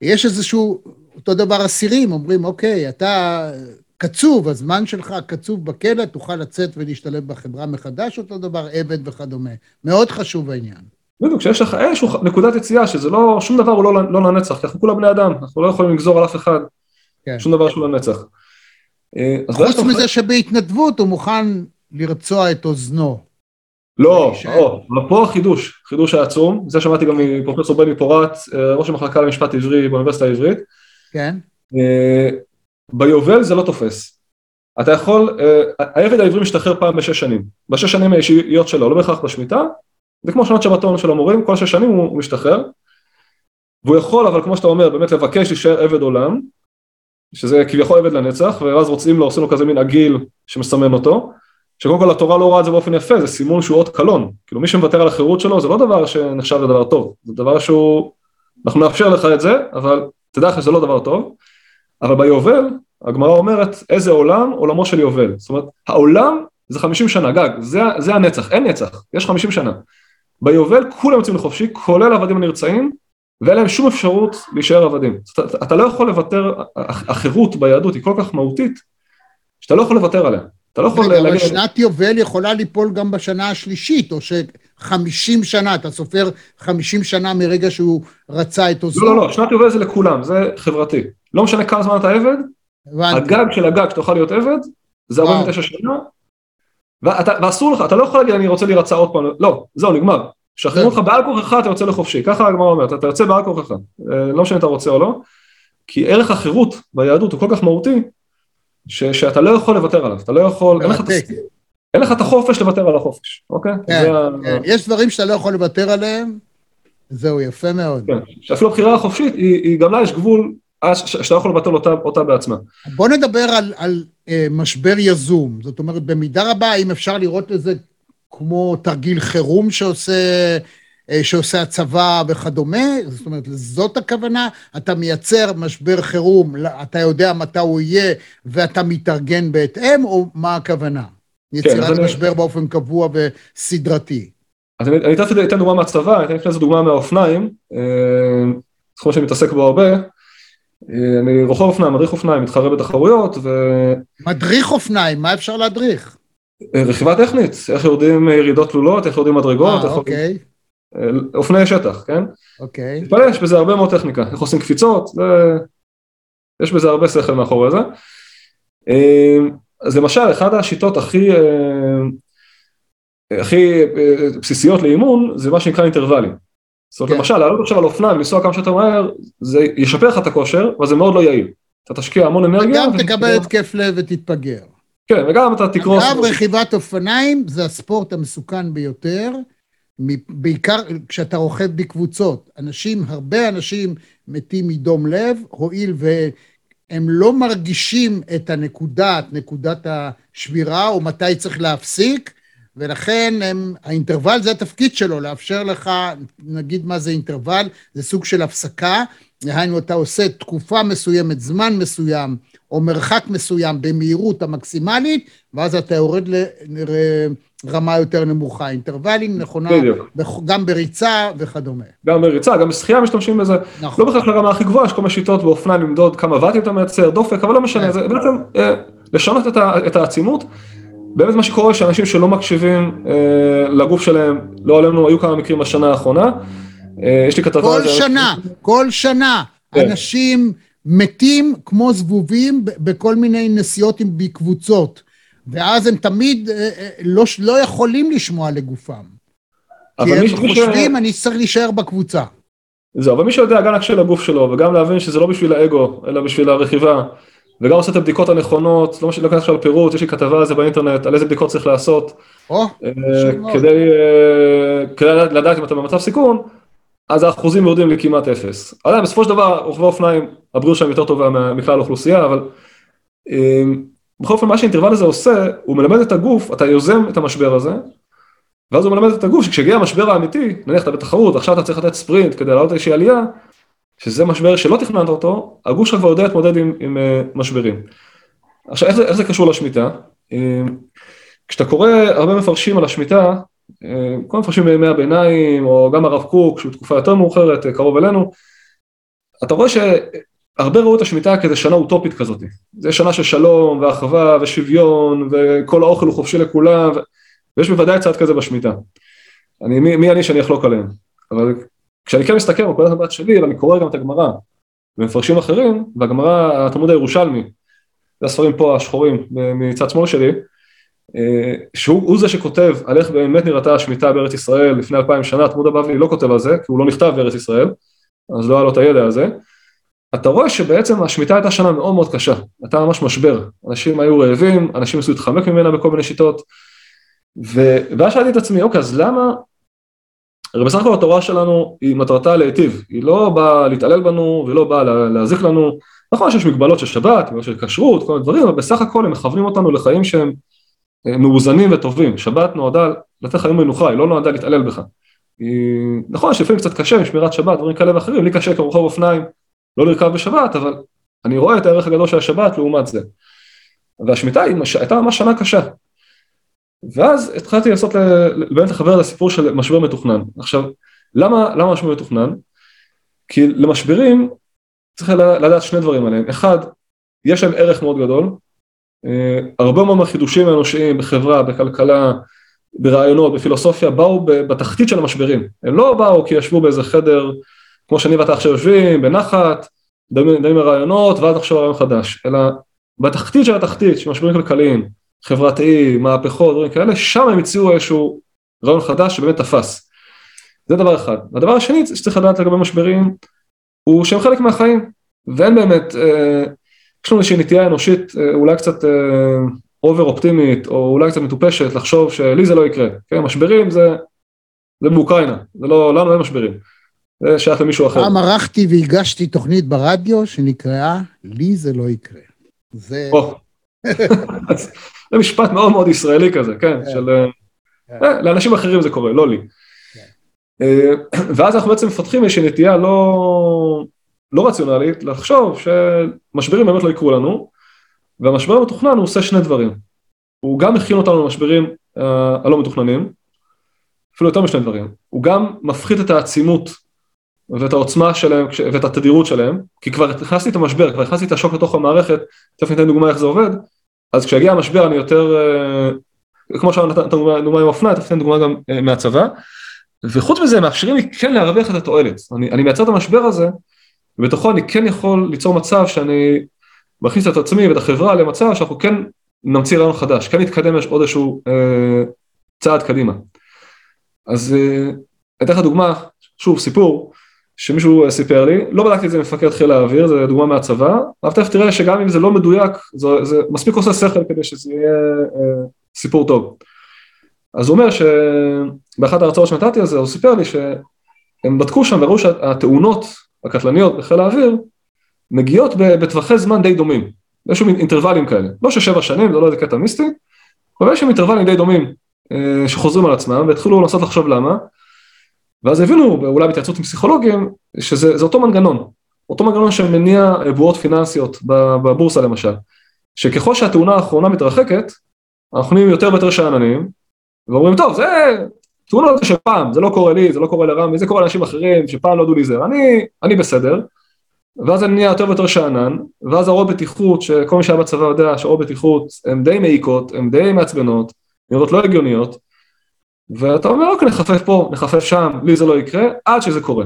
יש איזשהו, אותו דבר אסירים, אומרים, אוקיי, אתה קצוב, הזמן שלך קצוב בכלא, תוכל לצאת ולהשתלב בחברה מחדש, אותו דבר עבד וכדומה. מאוד חשוב העניין. בדיוק, כשיש לך איזושהי נקודת יציאה, שזה לא, שום דבר הוא לא, לא לנצח, כי אנחנו כולם בני אדם, אנחנו לא יכולים לגזור על אף אחד, כן. שום דבר שהוא לנצח. אה, חוץ מזה שבהתנדבות הוא מוכן לרצוע את אוזנו. לא, אבל פה החידוש, חידוש העצום, זה שמעתי גם מפרופסור בני פורת, אה, ראש המחלקה למשפט עברי באוניברסיטה העברית, כן? אה, ביובל זה לא תופס. אתה יכול, העבד העברי משתחרר פעם בשש שנים, בשש שנים האישיות שלו, לא בהכרח בשמיטה, זה כמו שנות שבתון של המורים, כל שש שנים הוא משתחרר, והוא יכול, אבל כמו שאתה אומר, באמת לבקש להישאר עבד עולם, שזה כביכול עבד לנצח, ואז רוצים לו, עושים לו כזה מין עגיל שמסמן אותו, שקודם כל התורה לא רואה את זה באופן יפה, זה סימון שהוא אות קלון, כאילו מי שמוותר על החירות שלו זה לא דבר שנחשב לדבר טוב, זה דבר שהוא, אנחנו נאפשר לך את זה, אבל תדע לך שזה לא דבר טוב, אבל ביובל, הגמרא אומרת, איזה עולם? עולמו של יובל. זאת אומרת, העולם זה 50 שנה, גג, זה, זה הנצח, אין נצח, יש 50 שנה. ביובל כולם יוצאים לחופשי, כולל העבדים הנרצעים, ואין להם שום אפשרות להישאר עבדים. אתה, אתה לא יכול לוותר, הח- החירות ביהדות היא כל כך מהותית, שאתה לא יכול לוותר עליה. אתה לא יכול רגע, אבל להגיד... שנת יובל יכולה ליפול גם בשנה השלישית, או שחמישים שנה, אתה סופר חמישים שנה מרגע שהוא רצה את אוזנו. לא, לא, לא, שנת יובל זה לכולם, זה חברתי. לא משנה כמה זמן אתה עבד, הבנתי. הגג של הגג שתוכל להיות עבד, זה וואו. 49 שנה, ואתה, ואסור לך, אתה לא יכול להגיד אני רוצה להירצע עוד פעם, לא, זהו, נגמר. שחררו כן. אותך בעל כורחך, אתה יוצא לחופשי, ככה הגמרא אומרת, אתה יוצא בעל כורחך, אה, לא משנה אם אתה רוצה או לא, כי ערך החירות ביהדות הוא כל כך מהותי, ש, שאתה לא יכול לוותר עליו, אתה לא יכול, אין לך, את- מרתק. אין לך את החופש לוותר על החופש, אוקיי? כן, כן. יש דברים שאתה לא יכול לוותר עליהם, זהו, יפה מאוד. כן, שאפילו הבחירה החופשית, היא, היא גם לה יש גבול, אה, שאתה לא יכול לבטל אותה, אותה בעצמה. בוא נדבר על, על אה, משבר יזום. זאת אומרת, במידה רבה, אם אפשר לראות את זה כמו תרגיל חירום שעושה, אה, שעושה הצבא וכדומה, זאת אומרת, זאת הכוונה, אתה מייצר משבר חירום, לא- אתה יודע מתי הוא יהיה ואתה מתארגן בהתאם, או מה הכוונה? יצירת אז אני- משבר באופן קבוע וסדרתי. אז אני, אני תכף אתן דוגמה מהצבא, אני אתן לפני זה דוגמה מהאופניים, אה, תחום שאני מתעסק בו הרבה. אה, אני רוכב אופניים, מדריך אופניים, מתחרה בתחרויות, מדריך אופניים, מה אפשר להדריך? ורכיבה טכנית, איך יורדים ירידות תלולות, איך יורדים מדרגות, אה, איך אוקיי, אה, אופני שטח, כן? אוקיי. תתפלא, יש בזה הרבה מאוד טכניקה, איך עושים קפיצות, זה... יש בזה הרבה שכל מאחורי זה. אה, אז למשל, אחת השיטות הכי, אה, הכי אה, בסיסיות לאימון, זה מה שנקרא אינטרוולים. זאת אומרת, כן. למשל, לעלות עכשיו על אופניים, לנסוע כמה שיותר מהר, זה ישפר לך את הכושר, אבל זה מאוד לא יעיל. אתה תשקיע המון אנרגיה. וגם ו- תקבל התקף לב ותתפגר. כן, וגם אתה תקרוס. אגב, רכיבת אופניים זה הספורט המסוכן ביותר, בעיקר כשאתה רוכב בקבוצות. אנשים, הרבה אנשים מתים מדום לב, הואיל והם לא מרגישים את הנקודה, את נקודת השבירה, או מתי צריך להפסיק, ולכן הם, האינטרוול זה התפקיד שלו, לאפשר לך, נגיד מה זה אינטרוול, זה סוג של הפסקה, דהיינו אתה עושה תקופה מסוימת, זמן מסוים, או מרחק מסוים במהירות המקסימלית, ואז אתה יורד לרמה יותר נמוכה. אינטרוולים נכונה בדיוק. גם בריצה וכדומה. גם בריצה, גם בשחייה משתמשים בזה. נכון. לא בהכרח לרמה הכי גבוהה, יש כל מיני שיטות באופניים למדוד כמה ואטים אתה מייצר, דופק, אבל לא משנה, כן. זה בעצם אה, לשנות את, ה, את העצימות. באמת מה שקורה שאנשים שלא מקשיבים אה, לגוף שלהם, לא עלינו, היו כמה מקרים בשנה האחרונה. אה, יש לי כתבה כל. שנה, כל שנה, כן. אנשים מתים כמו זבובים בכל מיני נסיעות עם- בקבוצות, ואז הם תמיד אה, אה, לא, לא יכולים לשמוע לגופם. כי הם מי ש... חושבים, אני צריך להישאר בקבוצה. זהו, אבל מי שיודע גם להקשיב לגוף שלו, וגם להבין שזה לא בשביל האגו, אלא בשביל הרכיבה, וגם עושה את הבדיקות הנכונות, לא משנה, לא עכשיו לפירוט, יש לי כתבה על זה באינטרנט, על איזה בדיקות צריך לעשות, או, אה. כדי, כדי לדעת אם אתה במצב סיכון, אז האחוזים יורדים לכמעט אפס. עדיין, בסופו של דבר, רוכבי אופניים, הבריאות שלהם יותר טובה מכלל האוכלוסייה, אבל אה, בכל אופן, מה שהאינטרוול הזה עושה, הוא מלמד את הגוף, אתה יוזם את המשבר הזה, ואז הוא מלמד את הגוף שכשהגיע המשבר האמיתי, נניח אתה בתחרות, עכשיו אתה צריך לתת ספרינט כדי לעלות איזושהי עלייה, שזה משבר שלא תכננת אותו, הגוף שלך כבר יודע להתמודד עם, עם uh, משברים. עכשיו, איך זה, איך זה קשור לשמיטה? אה, כשאתה קורא הרבה מפרשים על השמיטה, אה, כל המפרשים בימי הביניים, או גם הרב קוק, שהוא תקופה יותר מאוחרת, קרוב אלינו, אתה רואה שהרבה ראו את השמיטה כאיזה שנה אוטופית כזאת. זה שנה של שלום ואחווה ושוויון, וכל האוכל הוא חופשי לכולם, ויש בוודאי צעד כזה בשמיטה. אני, מי, מי אני שאני אחלוק עליהם? אבל כשאני כן מסתכל בנקודת המבט שלי, ואני קורא גם את הגמרא, ומפרשים אחרים, והגמרא, התלמוד הירושלמי, זה הספרים פה השחורים מצד שמאל שלי, אה, שהוא זה שכותב על איך באמת נראתה השמיטה בארץ ישראל לפני אלפיים שנה, התלמוד הבבלי לא כותב על זה, כי הוא לא נכתב בארץ ישראל, אז לא היה לו את הידע הזה. אתה רואה שבעצם השמיטה הייתה שנה מאוד מאוד קשה, הייתה ממש משבר, אנשים היו רעבים, אנשים ניסו להתחמק ממנה בכל מיני שיטות. ואז שאלתי את עצמי, אוקיי, אז למה הרי בסך הכל התורה שלנו היא מטרתה להיטיב, היא לא באה להתעלל בנו ולא באה להזיק לנו, נכון שיש מגבלות של שבת, מגבלות של כשרות, כל מיני דברים, אבל בסך הכל הם מכוונים אותנו לחיים שהם אה, מאוזנים וטובים, שבת נועדה לתת חיים מנוחה, היא לא נועדה להתעלל בך. היא... נכון שלפעמים קצת קשה עם שמירת שבת, דברים כאלה ואחרים, לי קשה כרוכב אופניים לא לרכב בשבת, אבל אני רואה את הערך הגדול של השבת לעומת זה. והשמיטה הייתה ממש שנה קשה, ואז התחלתי לעשות, באמת לחבר על הסיפור של משבר מתוכנן. עכשיו, למה, למה משבר מתוכנן? כי למשברים צריך לדעת שני דברים עליהם. אחד, יש להם ערך מאוד גדול, הרבה מאוד מהחידושים האנושיים בחברה, בכלכלה, ברעיונות, בפילוסופיה, באו בתחתית של המשברים. הם לא באו כי ישבו באיזה חדר, כמו שאני ואתה עכשיו יושבים, בנחת, דנים ברעיונות, ואז נחשוב על רעיון חדש, אלא בתחתית של התחתית, של משברים כלכליים, חברתיים, מהפכות, דברים כאלה, שם הם הציעו איזשהו רעיון חדש שבאמת תפס. זה דבר אחד. והדבר השני שצריך לדעת לגבי משברים, הוא שהם חלק מהחיים, ואין באמת, אה, יש לנו איזושהי נטייה אנושית אה, אולי קצת אובר אה, אופטימית, או אולי קצת מטופשת, לחשוב שלי זה לא יקרה, כן, משברים זה, זה באוקראינה, זה לא, לנו אין משברים, זה שייך למישהו אחר. פעם ערכתי והגשתי תוכנית ברדיו שנקראה לי זה לא יקרה. זה... זה משפט מאוד מאוד ישראלי כזה, כן, כן. של... כן. אה, לאנשים אחרים זה קורה, לא לי. כן. אה, ואז אנחנו בעצם מפתחים איזושהי נטייה לא, לא רציונלית לחשוב שמשברים באמת לא יקרו לנו, והמשבר המתוכנן הוא עושה שני דברים. הוא גם מכין אותנו למשברים אה, הלא מתוכננים, אפילו יותר משני דברים. הוא גם מפחית את העצימות ואת העוצמה שלהם ואת התדירות שלהם, כי כבר הכנסתי את המשבר, כבר הכנסתי את השוק לתוך המערכת, תכף ניתן דוגמה איך זה עובד, אז כשיגיע המשבר אני יותר, אה, כמו שנתת דוגמה עם אופנה, תכף דוגמה גם אה, מהצבא, וחוץ מזה מאפשרים לי כן להרוויח את התועלת, אני, אני מייצר את המשבר הזה, ובתוכו אני כן יכול ליצור מצב שאני מכניס את עצמי ואת החברה למצב שאנחנו כן נמציא רעיון חדש, כן נתקדם עוד איזשהו אה, צעד קדימה. אז אה, אתן לך דוגמה, שוב סיפור, שמישהו אה, סיפר לי, לא בדקתי את זה מפקד חיל האוויר, זו דוגמה מהצבא, אבל תכף תראה שגם אם זה לא מדויק, זה, זה מספיק עושה שכל כדי שזה יהיה אה, סיפור טוב. אז הוא אומר שבאחת ההרצאות שנתתי על זה, הוא סיפר לי שהם בדקו שם וראו שהתאונות הקטלניות בחיל האוויר מגיעות בטווחי זמן די דומים, יש שם אינטרוולים כאלה, לא של שבע שנים, זה לא איזה קטע מיסטי, אבל יש שם אינטרוולים די דומים אה, שחוזרים על עצמם והתחילו לנסות לחשוב למה, ואז הבינו, אולי בהתייעצות עם פסיכולוגים, שזה אותו מנגנון, אותו מנגנון שמניע בועות פיננסיות בבורסה למשל, שככל שהתאונה האחרונה מתרחקת, אנחנו נהיים יותר ויותר שאננים, ואומרים, טוב, זה תאונות של פעם, זה לא קורה לי, זה לא קורה לרמי, זה קורה לאנשים אחרים שפעם לא ידעו להיזהר, אני, אני בסדר, ואז אני נהיה יותר ויותר שאנן, ואז ההוראות בטיחות, שכל מי שהיה בצבא יודע שההוראות בטיחות הן די מעיקות, הן די מעצבנות, נראות לא הגיוניות, ואתה אומר אוקיי נחפף פה, נחפף שם, לי זה לא יקרה, עד שזה קורה.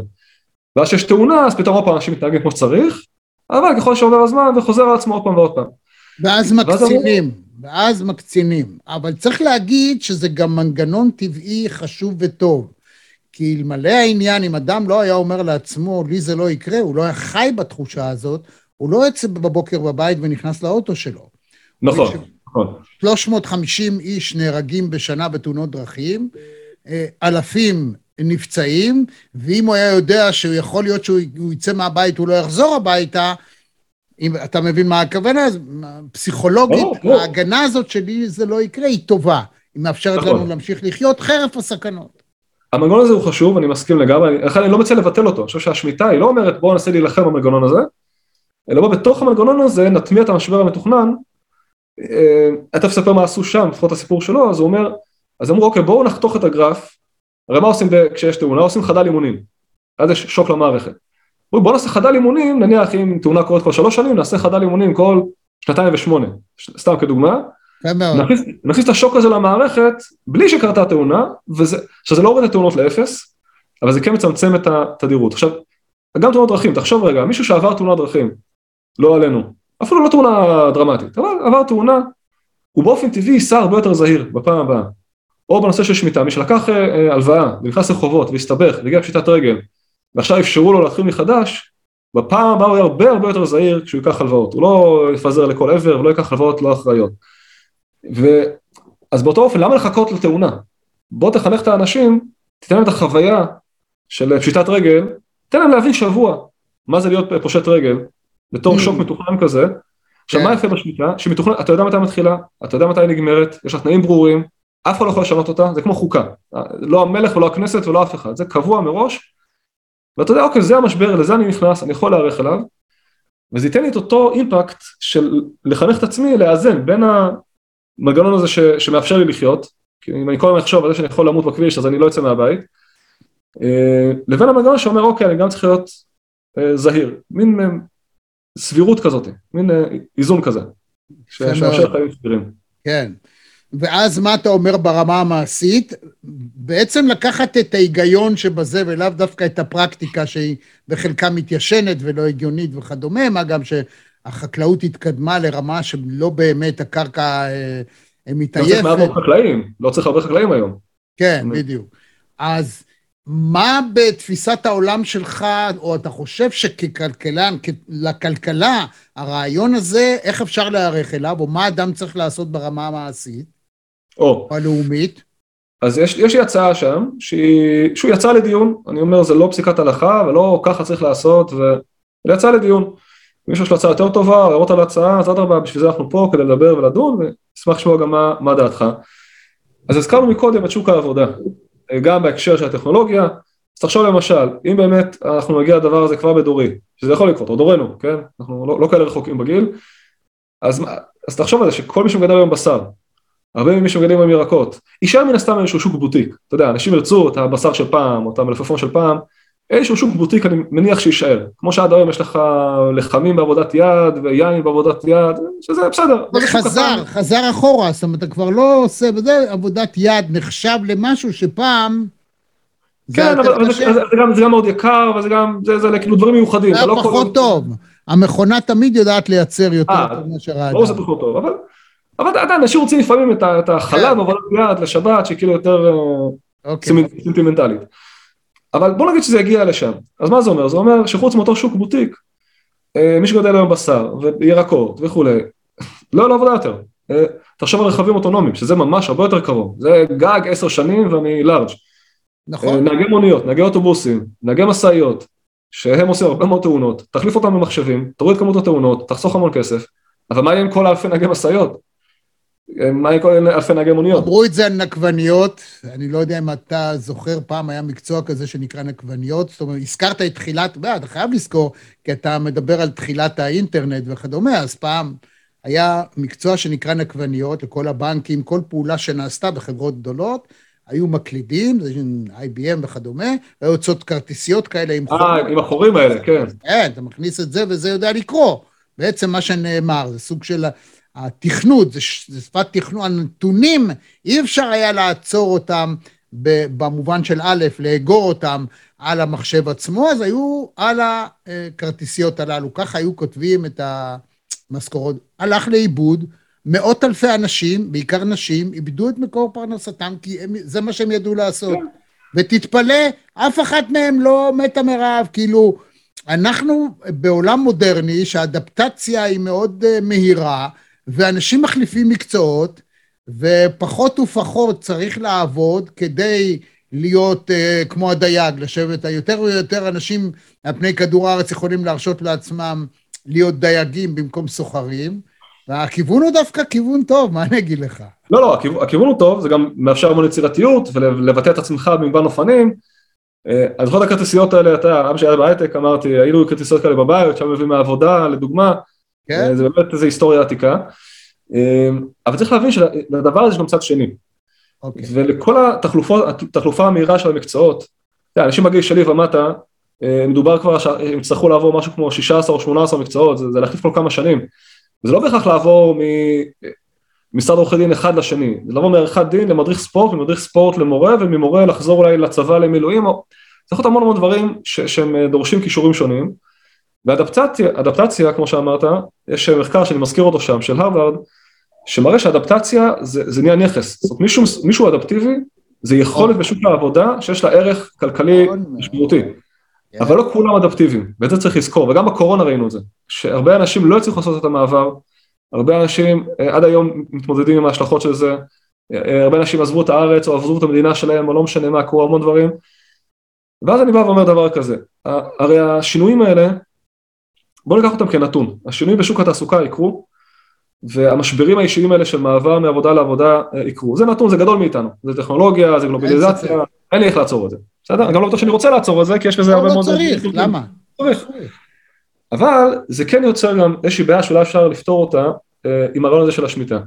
ואז כשיש תאונה אז פתאום עוד פעם אנשים מתנהגים כמו שצריך, אבל ככל שעובר הזמן זה חוזר על עצמו עוד פעם ועוד פעם. ואז מקצינים, ואז מקצינים. אבל צריך להגיד שזה גם מנגנון טבעי חשוב וטוב. כי אלמלא העניין, אם אדם לא היה אומר לעצמו, לי זה לא יקרה, הוא לא היה חי בתחושה הזאת, הוא לא יוצא בבוקר בבית ונכנס לאוטו שלו. נכון. 350 נכון. איש נהרגים בשנה בתאונות דרכים, אה, אלפים נפצעים, ואם הוא היה יודע שהוא יכול להיות שהוא יצא מהבית, הוא לא יחזור הביתה, אם אתה מבין מה הכוונה, אז פסיכולוגית, ההגנה הזאת שלי זה לא יקרה, היא טובה. היא מאפשרת נכון. לנו להמשיך לחיות חרף הסכנות. המנגנון הזה הוא חשוב, אני מסכים לגמרי, לכן אני לא מציע לבטל אותו, אני חושב שהשמיטה היא לא אומרת בואו ננסה להילחם במנגנון הזה, אלא בוא בתוך המנגנון הזה נטמיע את המשבר המתוכנן אה, אתה מספר מה עשו שם, לפחות הסיפור שלו, אז הוא אומר, אז אמרו אוקיי בואו נחתוך את הגרף, הרי מה עושים כשיש תאונה? עושים חדל אימונים, אז יש שוק למערכת. בואו נעשה חדל אימונים, נניח אם תאונה קורית כל שלוש שנים, נעשה חדל אימונים כל שנתיים ושמונה, סתם כדוגמה, נכניס, נכניס את השוק הזה למערכת בלי שקרתה תאונה, וזה, שזה לא הוריד את התאונות לאפס, אבל זה כן מצמצם את התדירות. עכשיו, גם תאונות דרכים, תחשוב רגע, מישהו שעבר תאונת דרכים, לא עלינו, אפילו לא תאונה דרמטית, אבל עבר תאונה, הוא באופן טבעי ייסע הרבה יותר זהיר בפעם הבאה. או בנושא של שמיטה, מי שלקח אה, הלוואה ונכנס לחובות והסתבך והגיע פשיטת רגל ועכשיו אפשרו לו להתחיל מחדש, בפעם הבאה הוא יהיה הרבה הרבה יותר זהיר כשהוא ייקח הלוואות, הוא לא יפזר לכל עבר ולא ייקח הלוואות לא אחראיות. ו... אז באותו אופן, למה לחכות לתאונה? בוא תחנך את האנשים, תיתן להם את החוויה של פשיטת רגל, תן להם להבין שבוע מה זה להיות פושט רגל, בתור שוק מתוכנן כזה. עכשיו, מה יפה בשמיטה? שמתוכנן, אתה יודע מתי מתחילה, אתה יודע מתי נגמרת, יש לה תנאים ברורים, אף אחד לא יכול לשנות אותה, זה כמו חוקה. לא המלך ולא הכנסת ולא אף אחד, זה קבוע מראש, ואתה יודע, אוקיי, זה המשבר, לזה אני נכנס, אני יכול להיערך אליו, וזה ייתן לי את אותו אימפקט של לחנך את עצמי, לאזן בין המנגנון הזה ש, שמאפשר לי לחיות, כי אם אני כל הזמן אחשוב על זה שאני יכול למות בכביש אז אני לא אצא מהבית, אה, לבין המנגנון שאומר אוקיי, אני גם צריך להיות אה, זהיר, מין אה, סבירות כזאת, מין איזון כזה, שמאפשר חיים סבירים. כן. ואז מה אתה אומר ברמה המעשית? בעצם לקחת את ההיגיון שבזה ולאו דווקא את הפרקטיקה שהיא בחלקה מתיישנת ולא הגיונית וכדומה, מה גם שהחקלאות התקדמה לרמה שלא באמת הקרקע אה, מתעייפת. לא צריך מעט מאוד חקלאים, לא צריך הרבה חקלאים היום. כן, בדיוק. אז מה בתפיסת העולם שלך, או אתה חושב שככלכלן, לכלכלה, הרעיון הזה, איך אפשר להיערך אליו, או מה אדם צריך לעשות ברמה המעשית? או. הלאומית. אז יש, יש לי הצעה שם, שהיא, שהוא יצא לדיון, אני אומר זה לא פסיקת הלכה ולא ככה צריך לעשות, והיא יצאה לדיון. מישהו יש לו הצעה יותר טובה, הערות על ההצעה, אז אדרבה, בשביל זה אנחנו פה כדי לדבר ולדון, ואשמח לשמוע גם מה, מה דעתך. אז הזכרנו מקודם את שוק העבודה, גם בהקשר של הטכנולוגיה, אז תחשוב למשל, אם באמת אנחנו נגיע לדבר הזה כבר בדורי, שזה יכול לקרות, או דורנו, כן? אנחנו לא, לא כאלה רחוקים בגיל, אז, אז תחשוב על זה שכל מי שמגדל היום בשר, הרבה ממי שמגדלים היום ירקות, יישאר מן הסתם איזשהו שוק בוטיק, אתה יודע, אנשים ירצו את הבשר של פעם, או את המלפפון של פעם, איזשהו שוק בוטיק אני מניח שיישאר, כמו שעד היום יש לך לחמים בעבודת יד ויין בעבודת יד, שזה בסדר. חזר, חזר אחורה, זאת אומרת, אתה כבר לא עושה, וזה עבודת יד נחשב למשהו שפעם... כן, אבל זה, גם, זה גם מאוד יקר, וזה גם, זה, כאילו דברים מיוחדים. זה לא פחות כל... טוב. המכונה תמיד יודעת לייצר יותר אה, טוב מאשר האדם. ברור שזה פחות טוב, אבל אבל עדיין אנשים רוצים לפעמים את החלב כן. עבודת יד לשבת שהיא כאילו יותר אה, אוקיי. סנטימנטלית. אבל בוא נגיד שזה יגיע לשם, אז מה זה אומר? זה אומר שחוץ מאותו שוק בוטיק, אה, מי שגודל היום בשר וירקות וכולי, לא יהיה עבודה יותר. אה, תחשוב על רכבים אוטונומיים, שזה ממש הרבה יותר קרוב, זה גג עשר שנים ואני לארג'. נכון. נהגי מוניות, נהגי אוטובוסים, נהגי משאיות, שהם עושים הרבה מאוד תאונות, תחליף אותם במחשבים, תוריד כמות התאונות, תחסוך המון כסף, אבל מה יהיה עם כל אלפי נהגי משאיות? מה כל אלפי נהגי מוניות? אמרו את זה על נקבניות, אני לא יודע אם אתה זוכר, פעם היה מקצוע כזה שנקרא נקבניות, זאת אומרת, הזכרת את תחילת, אתה חייב לזכור, כי אתה מדבר על תחילת האינטרנט וכדומה, אז פעם היה מקצוע שנקרא נקבניות לכל הבנקים, כל פעולה שנעשתה בחברות גדולות, היו מקלידים, זה IBM וכדומה, והיו יוצאות כרטיסיות כאלה עם חורים. אה, עם החורים האלה, כן. כן, אתה מכניס את זה וזה יודע לקרוא. בעצם מה שנאמר, זה סוג של התכנות, זה, זה שפת תכנות, הנתונים, אי אפשר היה לעצור אותם במובן של א', לאגור אותם על המחשב עצמו, אז היו על הכרטיסיות הללו, ככה היו כותבים את המשכורות. הלך לאיבוד, מאות אלפי אנשים, בעיקר נשים, איבדו את מקור פרנסתם, כי הם, זה מה שהם ידעו לעשות. ותתפלא, אף אחת מהם לא מתה מרעב, כאילו, אנחנו בעולם מודרני שהאדפטציה היא מאוד uh, מהירה, ואנשים מחליפים מקצועות, ופחות ופחות צריך לעבוד כדי להיות uh, כמו הדייג, לשבת, יותר ויותר אנשים על פני כדור הארץ יכולים להרשות לעצמם להיות דייגים במקום סוחרים, והכיוון הוא דווקא כיוון טוב, מה אני אגיד לך? לא, לא, הכיוון, הכיוון הוא טוב, זה גם מאפשר המון יצירתיות ולבטא את עצמך במגוון אופנים. אני זוכר את הכרטיסיות האלה, אתה, אבא שלי היה בהייטק, אמרתי, היינו כרטיסיות כאלה בבית, שם מביא מהעבודה, לדוגמה, כן. אה, זה באמת איזו היסטוריה עתיקה. אמ, אבל צריך להבין שלדבר הזה יש גם צד שני. Okay. אוקיי. ולכל התחלופה המהירה של המקצועות, יודע, אנשים בגיל שלי ומטה, אה, מדובר כבר שהם יצטרכו לעבור משהו כמו 16 או 18 מקצועות, זה, זה להחליף כל כמה שנים. זה לא בהכרח לעבור ממשרד עורכי דין אחד לשני, זה לעבור מעריכת דין למדריך ספורט, ממדריך ספורט למורה, וממורה לחזור אולי לצבא למילואים, או... צריך להיות המון המון דברים ש, שהם אה, דורשים כישורים שונים. ואדפטציה, כמו שאמרת, יש מחקר שאני מזכיר אותו שם, של הרווארד, שמראה שאדפטציה זה, זה נהיה נכס. זאת אומרת, מישהו, מישהו אדפטיבי, זה יכולת בשוק העבודה שיש לה ערך כלכלי נכון. משמעותי. כן. אבל לא כולם אדפטיביים, ואת זה צריך לזכור, וגם בקורונה ראינו את זה, שהרבה אנשים לא הצליחו לעשות את המעבר, הרבה אנשים אה, עד היום מתמודדים עם ההשלכות של זה, אה, הרבה אנשים עזבו את הארץ או עזבו את המדינה שלהם, או לא משנה מה, קרו המון דברים, ואז אני בא ואומר דבר כזה, הרי השינויים האלה, בואו ניקח אותם כנתון, השינויים בשוק התעסוקה יקרו, והמשברים האישיים האלה של מעבר מעבודה לעבודה אה, יקרו, זה נתון, זה גדול מאיתנו, זה טכנולוגיה, זה גלובליזציה, אין לי איך לעצור את זה, בסדר? אני גם לא בטוח שאני רוצה לעצור את זה, כי יש בזה הרבה לא מאוד... צריך, למה? צריך. אבל זה כן יוצר גם איזושהי בעיה שאולי אפשר לפתור אותה אה, עם הרעיון הזה של השמיטה.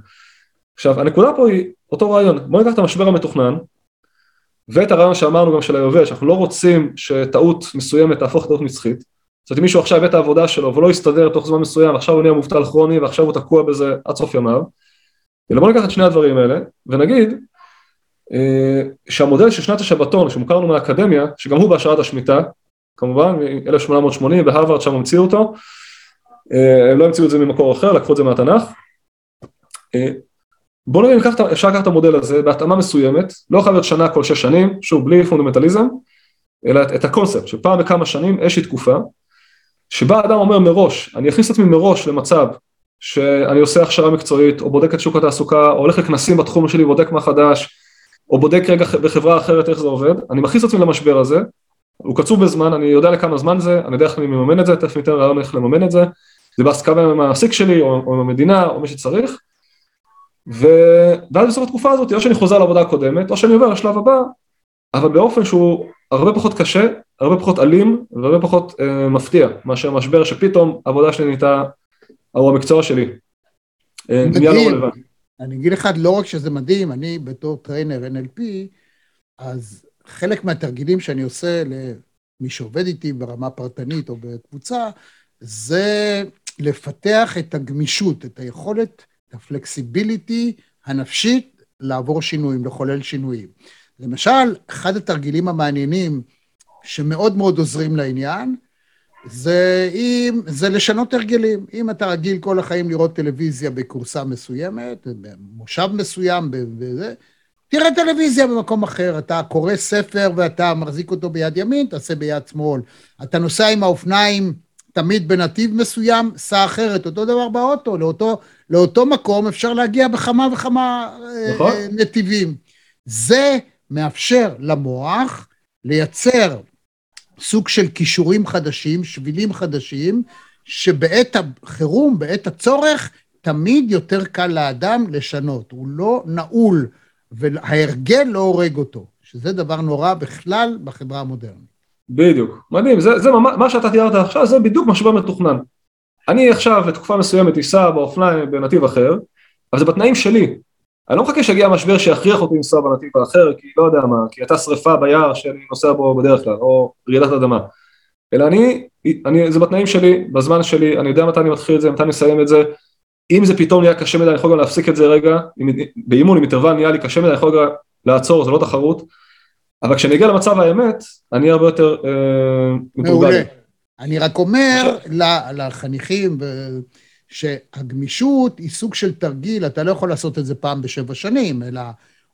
עכשיו, הנקודה פה היא אותו רעיון, בואו ניקח את המשבר המתוכנן, ואת הרעיון שאמרנו גם של היובל, שאנחנו לא רוצים שטעות מסוימת תהפוך לטעות נצחית. זאת אומרת, אם מישהו עכשיו הביא את העבודה שלו ולא יסתדר תוך זמן מסוים, עכשיו הוא נהיה מובטל כרוני ועכשיו הוא תקוע בזה עד סוף ימיו, אלא בואו ניקח את שני הדברים האלה, ונגיד אה, שהמודל של שנת השבתון שמוכר לנו מהאקדמיה, שגם הוא בהשראת השמיטה, כמובן, מ-1880, בהרווארד שם המציאו אותו, אה, הם לא המציאו את זה ממקור אחר, לקחו את זה מהתנ"ך. אה, בואו נראה אם אפשר לקחת את המודל הזה בהתאמה מסוימת, לא חייב להיות שנה כל שש שנים, שוב בלי פונדמנטליזם, אלא את, את הקונספט, שפעם בכמה שנים איזושהי תקופה, שבה אדם אומר מראש, אני אכניס את עצמי מראש למצב שאני עושה הכשרה מקצועית, או בודק את שוק התעסוקה, או הולך לכנסים בתחום שלי, בודק מה חדש, או בודק רגע בחברה אחרת איך זה עובד, אני מכניס את עצמי למשבר הזה, הוא קצוב בזמן, אני יודע לכמה זמן זה, אני יודע איך אני מממן את זה, תכף ניתן רעיון איך לממן את זה, זה בהסכמה עם המעסיק שלי, או, או עם המדינה, או מי שצריך, ו... ואז בסוף התקופה הזאת, או שאני חוזר לעבודה הקודמת, או שאני עובר לשלב הבא, אבל באופן שהוא הרבה פחות קשה, הרבה פחות אלים, והרבה פחות אה, מפתיע, מאשר משבר שפתאום העבודה שלי נהייתה, או המקצוע שלי. אה, נהיה לא. אני אגיד לך, לא רק שזה מדהים, אני בתור trainer NLP, אז חלק מהתרגילים שאני עושה למי שעובד איתי ברמה פרטנית או בקבוצה, זה לפתח את הגמישות, את היכולת, את ה flexibility הנפשית לעבור שינויים, לחולל שינויים. למשל, אחד התרגילים המעניינים שמאוד מאוד עוזרים לעניין, זה, אם, זה לשנות הרגלים. אם אתה רגיל כל החיים לראות טלוויזיה בקורסה מסוימת, במושב מסוים, בזה, תראה טלוויזיה במקום אחר, אתה קורא ספר ואתה מחזיק אותו ביד ימין, תעשה ביד שמאל. אתה נוסע עם האופניים תמיד בנתיב מסוים, סע אחרת, אותו דבר באוטו, לאותו, לאותו מקום אפשר להגיע בכמה וכמה נכון. אה, נתיבים. זה מאפשר למוח לייצר סוג של כישורים חדשים, שבילים חדשים, שבעת החירום, בעת הצורך, תמיד יותר קל לאדם לשנות. הוא לא נעול, וההרגל לא הורג אותו, שזה דבר נורא בכלל בחברה המודרנית. בדיוק, מדהים, זה, זה ממש, מה שאתה תיארת עכשיו, זה בדיוק משבר מתוכנן. אני עכשיו לתקופה מסוימת אסע באופניים בנתיב אחר, אבל זה בתנאים שלי. אני לא מחכה שיגיע משבר שיכריח אותי לנסוע בנתיב האחר, כי לא יודע מה, כי הייתה שריפה ביער שאני נוסע בו בדרך כלל, או רעידת אדמה. אלא אני, אני, זה בתנאים שלי, בזמן שלי, אני יודע מתי אני מתחיל את זה, מתי אני אסיים את זה. אם זה פתאום נהיה קשה מדי, אני יכול גם להפסיק את זה רגע, באימון, עם אינטרוול נהיה לי קשה מדי, אני יכול גם לעצור, זה לא תחרות. אבל כשאני אגיע למצב האמת, אני הרבה יותר אה, מעולה. אני רק אומר לחניכים, שהגמישות היא סוג של תרגיל, אתה לא יכול לעשות את זה פעם בשבע שנים, אלא,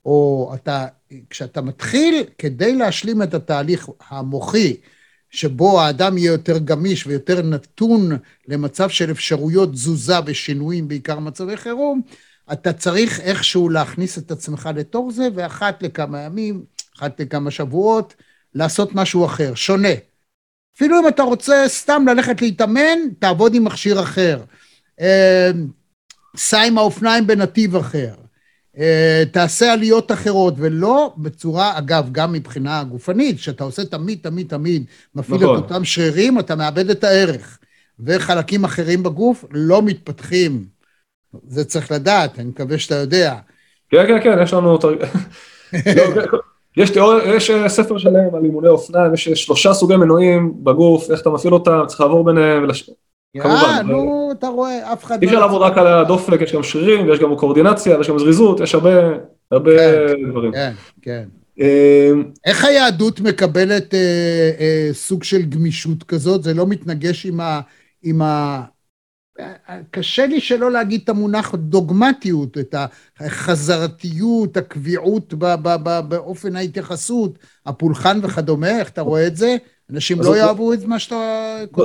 או אתה, כשאתה מתחיל, כדי להשלים את התהליך המוחי, שבו האדם יהיה יותר גמיש ויותר נתון למצב של אפשרויות תזוזה ושינויים, בעיקר מצבי חירום, אתה צריך איכשהו להכניס את עצמך לתוך זה, ואחת לכמה ימים, אחת לכמה שבועות, לעשות משהו אחר, שונה. אפילו אם אתה רוצה סתם ללכת להתאמן, תעבוד עם מכשיר אחר. אה, סע עם האופניים בנתיב אחר. אה, תעשה עליות אחרות, ולא בצורה, אגב, גם מבחינה גופנית, שאתה עושה תמיד, תמיד, תמיד, מפעיל נכון. את אותם שרירים, אתה מאבד את הערך. וחלקים אחרים בגוף לא מתפתחים זה צריך לדעת, אני מקווה שאתה יודע. כן, כן, כן, יש לנו... לא, יש תיאוריה, יש אה, ספר שלם על אימוני אופניים, יש שלושה סוגי מנועים בגוף, איך אתה מפעיל אותם, צריך לעבור ביניהם, ולש... כמובן. אה, נו, אתה רואה, אף אחד אי אפשר לעבוד רק על הדופק, יש גם שרירים, ויש גם קואורדינציה, ויש גם זריזות, יש הרבה, הרבה כן. דברים. כן, כן. אה, איך היהדות מקבלת אה, אה, סוג של גמישות כזאת? זה לא מתנגש עם ה... אה, קשה לי שלא להגיד את המונח דוגמטיות, את החזרתיות, הקביעות ב, ב, ב, באופן ההתייחסות, הפולחן וכדומה, איך אתה רואה את זה? אנשים לא יאהבו את מה שאתה...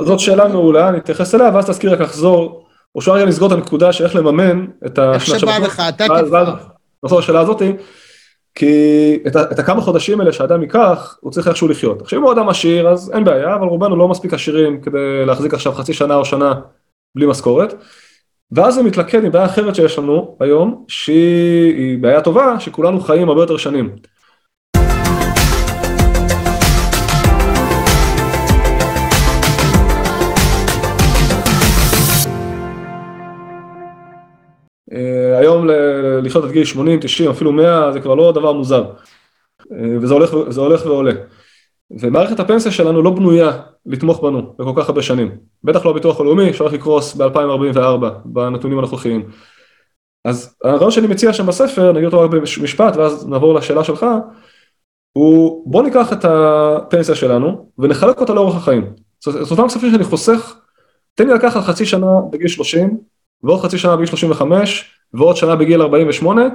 זאת שאלה מעולה, אני אתייחס אליה, ואז תזכיר רק לחזור, או שאולי רגע נסגור את הנקודה של איך לממן את איך השנת שבא שבתות, לך, אתה תבחר. נחזור לשאלה הזאתי, כי את, הכמה חודשים האלה שאדם ייקח, הוא צריך איכשהו לחיות. עכשיו אם הוא אדם עשיר, אז אין בעיה, אבל רובנו לא מספיק עשירים כדי להחזיק עכשיו חצי שנה או שנה בלי משכורת. ואז זה מתלכד עם בעיה אחרת שיש לנו היום, שהיא היא בעיה טובה, שכולנו חיים הרבה יותר שנים. היום ל- לחיות עד גיל 80, 90, אפילו 100, זה כבר לא דבר מוזר. אה, וזה הולך, הולך ועולה. ומערכת הפנסיה שלנו לא בנויה לתמוך בנו בכל כך הרבה שנים. בטח לא הביטוח הלאומי שהולך לקרוס ב-2044 בנתונים הנוכחיים. אז הרעיון שאני מציע שם בספר, נגיד אותו רק במשפט ואז נעבור לשאלה שלך, הוא בוא ניקח את הפנסיה שלנו ונחלק אותה לאורך החיים. זאת זאת אותם כספים שאני חוסך, תן לי לקחת חצי שנה בגיל 30 ועוד חצי שנה בגיל 35 ועוד שנה בגיל 48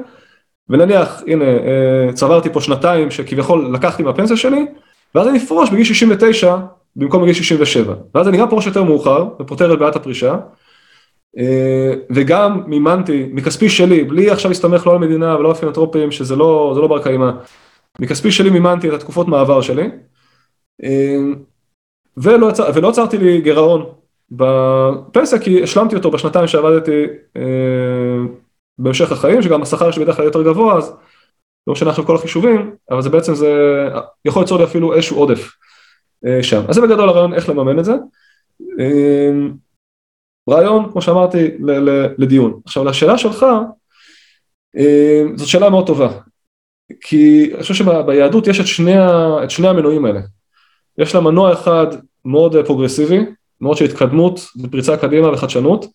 ונניח הנה אה, צברתי פה שנתיים שכביכול לקחתי מהפנסיה שלי ואז אני אפרוש בגיל 69 במקום בגיל 67 ואז אני גם פורש יותר מאוחר ופותר את בעיית הפרישה אה, וגם מימנתי מכספי שלי בלי עכשיו להסתמך לא על מדינה ולא על פילנטרופים שזה לא, לא בר קיימא מכספי שלי מימנתי את התקופות מעבר שלי אה, ולא, ולא יצרתי לי גירעון בפנסיה כי השלמתי אותו בשנתיים שעבדתי אה, בהמשך החיים שגם השכר שלי בדרך כלל יותר גבוה אז לא משנה עכשיו כל החישובים אבל זה בעצם זה יכול ליצור לי אפילו איזשהו עודף אה, שם. אז זה בגדול הרעיון איך לממן את זה. אה, רעיון כמו שאמרתי ל- ל- לדיון. עכשיו לשאלה שלך אה, זאת שאלה מאוד טובה. כי אני חושב שביהדות יש את שני, ה- את שני המנועים האלה. יש לה מנוע אחד מאוד אה, פרוגרסיבי מאוד של התקדמות ופריצה קדימה וחדשנות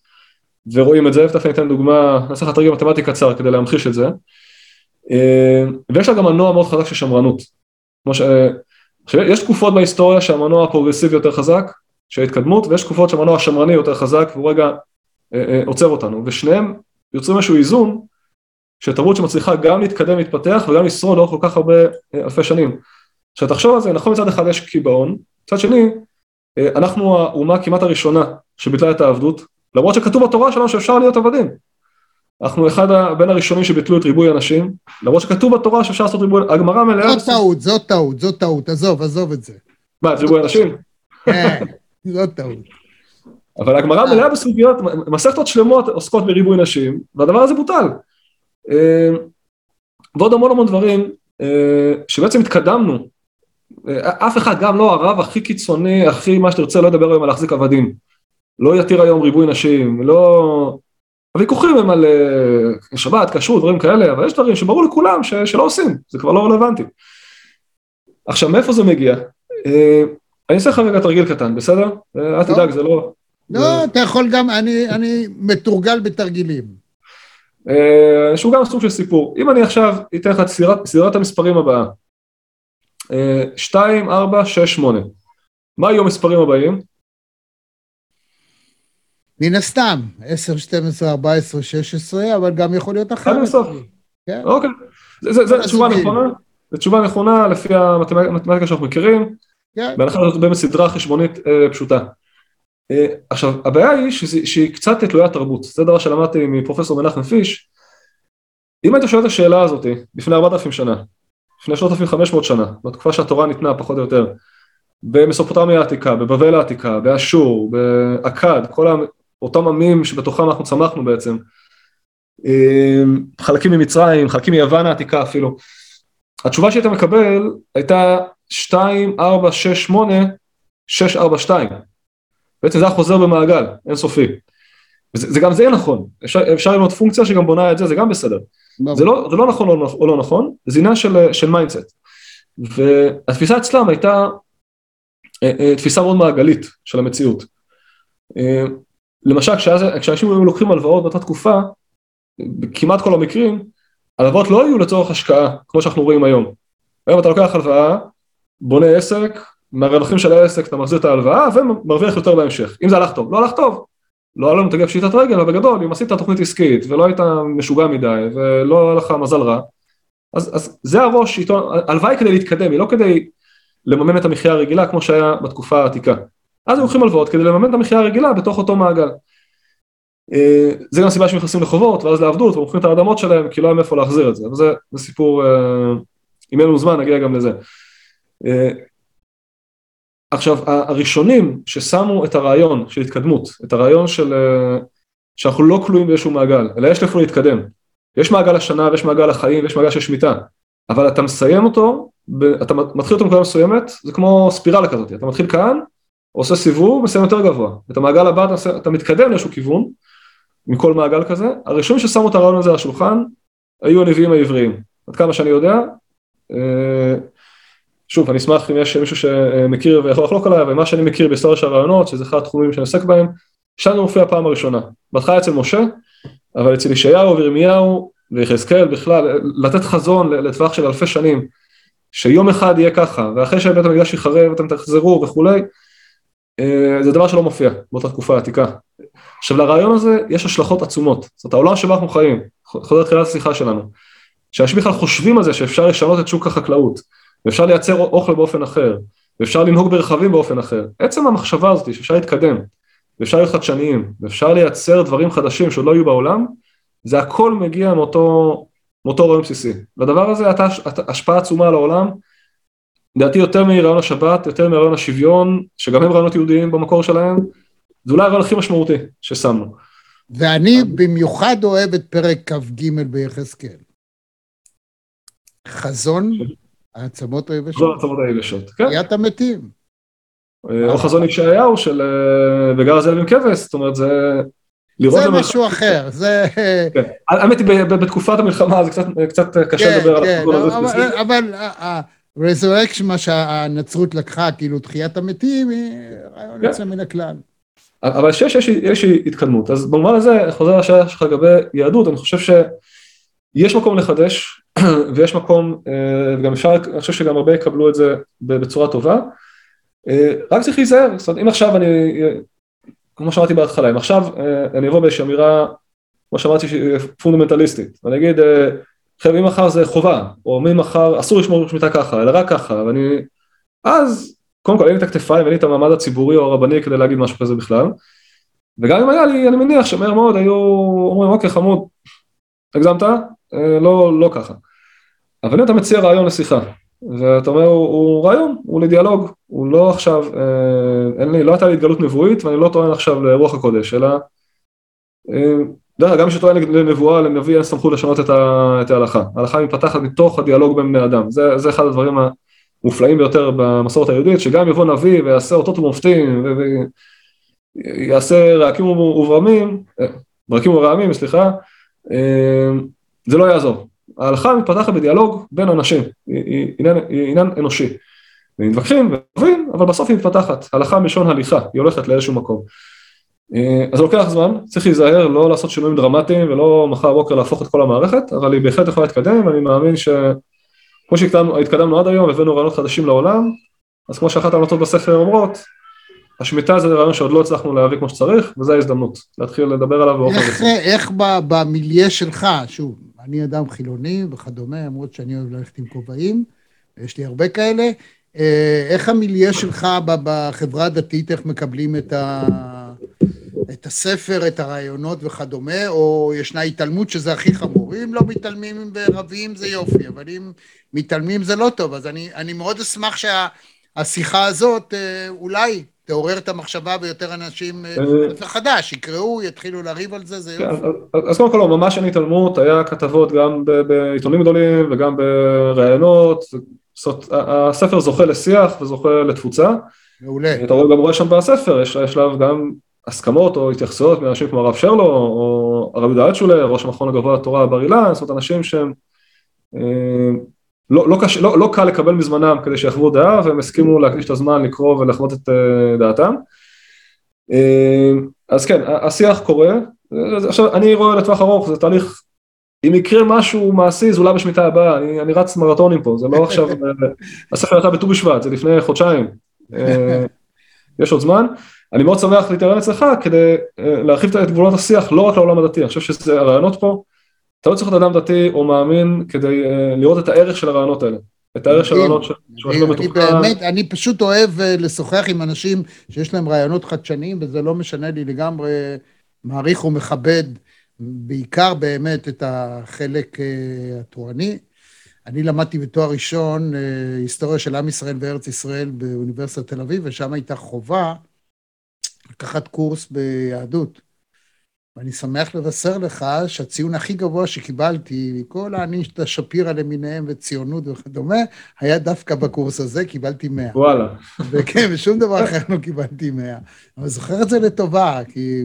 ורואים את זה, ותכף אני אתן דוגמה, נעשה לך תרגיל מתמטי קצר כדי להמחיש את זה. אה, ויש לה גם מנוע מאוד חזק של שמרנות. כמו ש... יש תקופות בהיסטוריה שהמנוע הפרוגרסיבי יותר חזק, של התקדמות, ויש תקופות שהמנוע השמרני יותר חזק, והוא רגע אה, אה, עוצר אותנו, ושניהם יוצרים איזשהו איזון, של תרבות שמצליחה גם להתקדם, להתפתח, וגם לשרוד לאורך כל כך הרבה אלפי שנים. עכשיו תחשוב על זה, נכון מצד אחד יש קיבעון, מצד שני, אנחנו האומה כמעט הראשונה שביטלה את העבדות, למרות שכתוב בתורה שלנו שאפשר להיות עבדים. אנחנו אחד בין הראשונים שביטלו את ריבוי הנשים, למרות שכתוב בתורה שאפשר לעשות ריבוי, הגמרא מלאה, זאת טעות, זאת טעות, זאת טעות, עזוב, עזוב את זה. מה, את ריבוי הנשים? כן, זאת טעות. אבל הגמרא מלאה בסוגיות, מסכתות שלמות עוסקות בריבוי נשים, והדבר הזה בוטל. אה, ועוד המון המון דברים אה, שבעצם התקדמנו. אף אחד, גם לא הרב הכי קיצוני, הכי מה שתרצה, לא ידבר היום על להחזיק עבדים. לא יתיר היום ריבוי נשים, לא... הוויכוחים הם על אה, שבת, כשרות, דברים כאלה, אבל יש דברים שברור לכולם ש, שלא עושים, זה כבר לא רלוונטי. עכשיו, מאיפה זה מגיע? אה, אני אעשה לך רגע תרגיל קטן, בסדר? אה, אל. תדאג, זה לא... לא, אתה יכול גם, אני, אני מתורגל בתרגילים. שהוא גם סוג של סיפור. אם אני עכשיו אתן לך את סדרת, המספרים הבאה, אה, 2, 4, 6, 8. מה יהיו המספרים הבאים? מן הסתם, 10, 12, 14, 16, אבל גם יכול להיות אחרת. אינסוף. כן. אוקיי. זה, זה, זה כל תשובה. נכונה, זו תשובה נכונה לפי המתמטיקה שאנחנו מכירים, כן. בהנחה זאת באמת סדרה חשבונית אה, פשוטה. אה, עכשיו, הבעיה היא שזה, שהיא קצת תלוית תרבות, זה דבר שלמדתי מפרופסור מנחם פיש. אם היית שואל את השאלה הזאת לפני 4,000 שנה, לפני 3,500 שנה, בתקופה שהתורה ניתנה פחות או יותר, במסופוטמיה העתיקה, בבבל העתיקה, באשור, באכד, כל אותם עמים שבתוכם אנחנו צמחנו בעצם, אה, חלקים ממצרים, חלקים מיוון העתיקה אפילו, התשובה שהיית מקבל הייתה 2, 4, 6, 8, 6, 4, 2. בעצם זה היה חוזר במעגל, אינסופי. זה, זה גם זה יהיה נכון, אפשר, אפשר לבנות פונקציה שגם בונה את זה, זה גם בסדר. זה לא, זה לא נכון או לא, או לא נכון, זה עניין של, של mindset. והתפיסה אצלם הייתה אה, אה, תפיסה מאוד מעגלית של המציאות. אה, למשל, כשאנשים היו לוקחים הלוואות באותה תקופה, כמעט כל המקרים, הלוואות לא היו לצורך השקעה, כמו שאנחנו רואים היום. היום אתה לוקח הלוואה, בונה עסק, מהרווחים של העסק אתה מחזיר את ההלוואה ומרוויח יותר בהמשך. אם זה הלך טוב, לא הלך טוב. לא היה לנו תגיע פשיטת רגל, אבל בגדול, אם עשית תוכנית עסקית ולא היית משוגע מדי ולא היה לך מזל רע, אז, אז זה הראש איתו, הלוואי כדי להתקדם, היא לא כדי לממן את המחיה הרגילה כמו שהיה בתקופה העתיקה. אז הם לוקחים הלוואות כדי לממן את המחיה הרגילה בתוך אותו מעגל. אה, זה גם הסיבה שהם נכנסים לחובות ואז לעבדות ומוכרים את האדמות שלהם כי לא היה מאיפה להחזיר את זה, אבל זה, זה סיפור, אה, אם אין לנו זמן נגיע גם לזה. אה, עכשיו הראשונים ששמו את הרעיון של התקדמות, את הרעיון של שאנחנו לא כלואים באיזשהו מעגל, אלא יש לאיפה להתקדם. יש מעגל השנה ויש מעגל החיים ויש מעגל של שמיטה, אבל אתה מסיים אותו, אתה מתחיל אותו בנקודה מסוימת, זה כמו ספירלה כזאת, אתה מתחיל כאן, עושה סיבוב, מסיים יותר גבוה. את המעגל הבא אתה, אתה מתקדם לאיזשהו כיוון, מכל מעגל כזה, הראשונים ששמו את הרעיון הזה על השולחן, היו הנביאים העבריים. עד כמה שאני יודע, אה, שוב, אני אשמח אם יש מישהו שמכיר ויכול לחלוק עליי, אבל מה שאני מכיר בהיסטוריה של הרעיונות, שזה אחד התחומים שאני עוסק בהם, שם זה מופיע פעם הראשונה. בהתחלה אצל משה, אבל אצל ישעיהו וירמיהו ויחזקאל בכלל, לתת חזון לטווח של אלפי שנים, שיום אחד יהיה ככה, ואחרי שבית המקדש יחרב אתם תחזרו וכולי, אה, זה דבר שלא מופיע באותה תקופה העתיקה. עכשיו לרעיון הזה יש השלכות עצומות, זאת העולם שבו אנחנו חיים, חוזר לתחילת השיחה שלנו, שאנשים בכלל חושבים על זה שאפשר לשנות את שוק החקלאות, ואפשר לייצר אוכל באופן אחר, ואפשר לנהוג ברכבים באופן אחר, עצם המחשבה הזאת שאפשר להתקדם, ואפשר להיות חדשניים, ואפשר לייצר דברים חדשים שעוד לא היו בעולם, זה הכל מגיע מאותו, מאותו רעיון בסיסי. לדבר הזה הייתה השפעה עצומה על העולם, לדעתי יותר מרעיון השבת, יותר מרעיון השוויון, שגם הם רעיונות יהודיים במקור שלהם, זה אולי הרעיון הכי משמעותי ששמנו. ואני במיוחד אוהב את פרק כ"ג ביחזקאל. חזון העצמות היבשות. חזון העצמות היבשות, כן. תחיית המתים. אה, או חזון ישעיהו של אה, וגר זאב עם כבש, זאת אומרת זה... זה משהו אחר, זה... כן. האמת היא בתקופת המלחמה זה קצת קשה כן, לדבר על החזון הזה. אבל רזורקשן, מה שהנצרות לקחה, כאילו תחיית המתים, היא רעיון יוצא מן הכלל. אבל שיש התקדמות, אז במובן הזה, חוזר לשאלה שלך לגבי יהדות, אני חושב שיש מקום לחדש, ויש מקום, אה, וגם אפשר, אני חושב שגם הרבה יקבלו את זה בצורה טובה, אה, רק צריך להיזהר, זאת אומרת, אם עכשיו אני, כמו שאמרתי בהתחלה, אם עכשיו אה, אני אבוא באיזושהי אמירה, כמו שאמרתי, פונדמנטליסטית, ואני אגיד, חבר'ה, ממחר זה חובה, או ממחר אסור לשמור שמיטה ככה, אלא רק ככה, ואני... אז, קודם כל אין לי את הכתפיים, אין לי את המעמד הציבורי או הרבני כדי להגיד משהו כזה בכלל, וגם אם היה לי, אני מניח שמהר מאוד היו אומרים, אוקיי, חמוד, הגזמת? לא, לא ככה. אבל אם אתה מציע רעיון לשיחה, ואתה אומר, הוא, הוא רעיון, הוא לדיאלוג, הוא לא עכשיו, אה, אין לי, לא הייתה לי התגלות נבואית, ואני לא טוען עכשיו לרוח הקודש, אלא... אה, דרך אגב, גם מי שטוען לנבואה, לנביא אין סמכות לשנות את, ה, את ההלכה. ההלכה מתפתחת מתוך הדיאלוג בין בני אדם. זה, זה אחד הדברים המופלאים ביותר במסורת היהודית, שגם יבוא נביא ויעשה אותות ומופתים, ויעשה רעקים וברמים, ברקים ורעמים, סליחה, זה לא יעזור. ההלכה מתפתחת בדיאלוג בין אנשים, היא, עניין, אנושי. ומתווכחים ואוהבים, אבל בסוף היא מתפתחת. הלכה מלשון הליכה, היא הולכת לאיזשהו מקום. אה, אז זה לוקח זמן, צריך להיזהר, לא לעשות שינויים דרמטיים ולא מחר בוקר להפוך את כל המערכת, אבל היא בהחלט יכולה להתקדם, ואני מאמין שכמו שהתקדמנו עד היום, הבאנו רעיונות חדשים לעולם, אז כמו שאחת ההמלצות בספר אומרות, השמיטה זה רעיון שעוד לא הצלחנו להביא כמו שצריך, וזו ההזדמנות, להתחיל לדבר עליו באופן איך, איך במיליה שלך, שוב, אני אדם חילוני וכדומה, למרות שאני אוהב ללכת עם כובעים, יש לי הרבה כאלה, אה, איך המיליה שלך בחברה הדתית, איך מקבלים את ה... את הספר, את הרעיונות וכדומה, או ישנה התעלמות שזה הכי חמור. אם לא מתעלמים ורבים זה יופי, אבל אם מתעלמים זה לא טוב. אז אני, אני מאוד אשמח שהשיחה הזאת אה, אולי תעורר את המחשבה ויותר אנשים, ספר אה, חדש, יקראו, יתחילו לריב על זה, זה יופי. אז קודם כל, לא, ממש אין התעלמות, היה כתבות גם בעיתונים גדולים וגם בראיונות, הספר זוכה לשיח וזוכה לתפוצה. מעולה. אתה רואה גם רואה שם בספר, יש שלב גם הסכמות או התייחסויות מאנשים כמו הרב שרלו או הרב יהודה אלטשולר, ראש המכון הגבוה לתורה בר אילן, זאת אומרת אנשים שהם אה, לא, לא, קש, לא, לא קל לקבל מזמנם כדי שיחוו דעה והם הסכימו להקדיש את הזמן לקרוא ולחוות את אה, דעתם. אה, אז כן, השיח קורה, עכשיו אני רואה לטווח ארוך, זה תהליך, אם יקרה משהו מעשי זה אולי בשמיטה הבאה, אני, אני רץ מרתונים פה, זה לא עכשיו, הספר יצא בט"ו בשבט, זה לפני חודשיים, יש עוד זמן, אני מאוד שמח להתערב אצלך כדי להרחיב את גבולות השיח לא רק לעולם הדתי, אני חושב שזה הרעיונות פה, אתה לא צריך להיות אדם דתי או מאמין כדי uh, לראות את הערך של הרעיונות האלה. את הערך של הרעיונות שמשהו מתוחכם. אני באמת, אני פשוט אוהב uh, לשוחח עם אנשים שיש להם רעיונות חדשניים, וזה לא משנה לי לגמרי, מעריך ומכבד בעיקר באמת את החלק uh, התורני. אני למדתי בתואר ראשון היסטוריה של עם ישראל וארץ ישראל באוניברסיטת תל אביב, ושם הייתה חובה לקחת קורס ביהדות. ואני שמח לבשר לך שהציון הכי גבוה שקיבלתי מכל האנישתא שפירא למיניהם וציונות וכדומה, היה דווקא בקורס הזה, קיבלתי 100. וואלה. וכן, ושום דבר אחר לא קיבלתי 100. אבל זוכר את זה לטובה, כי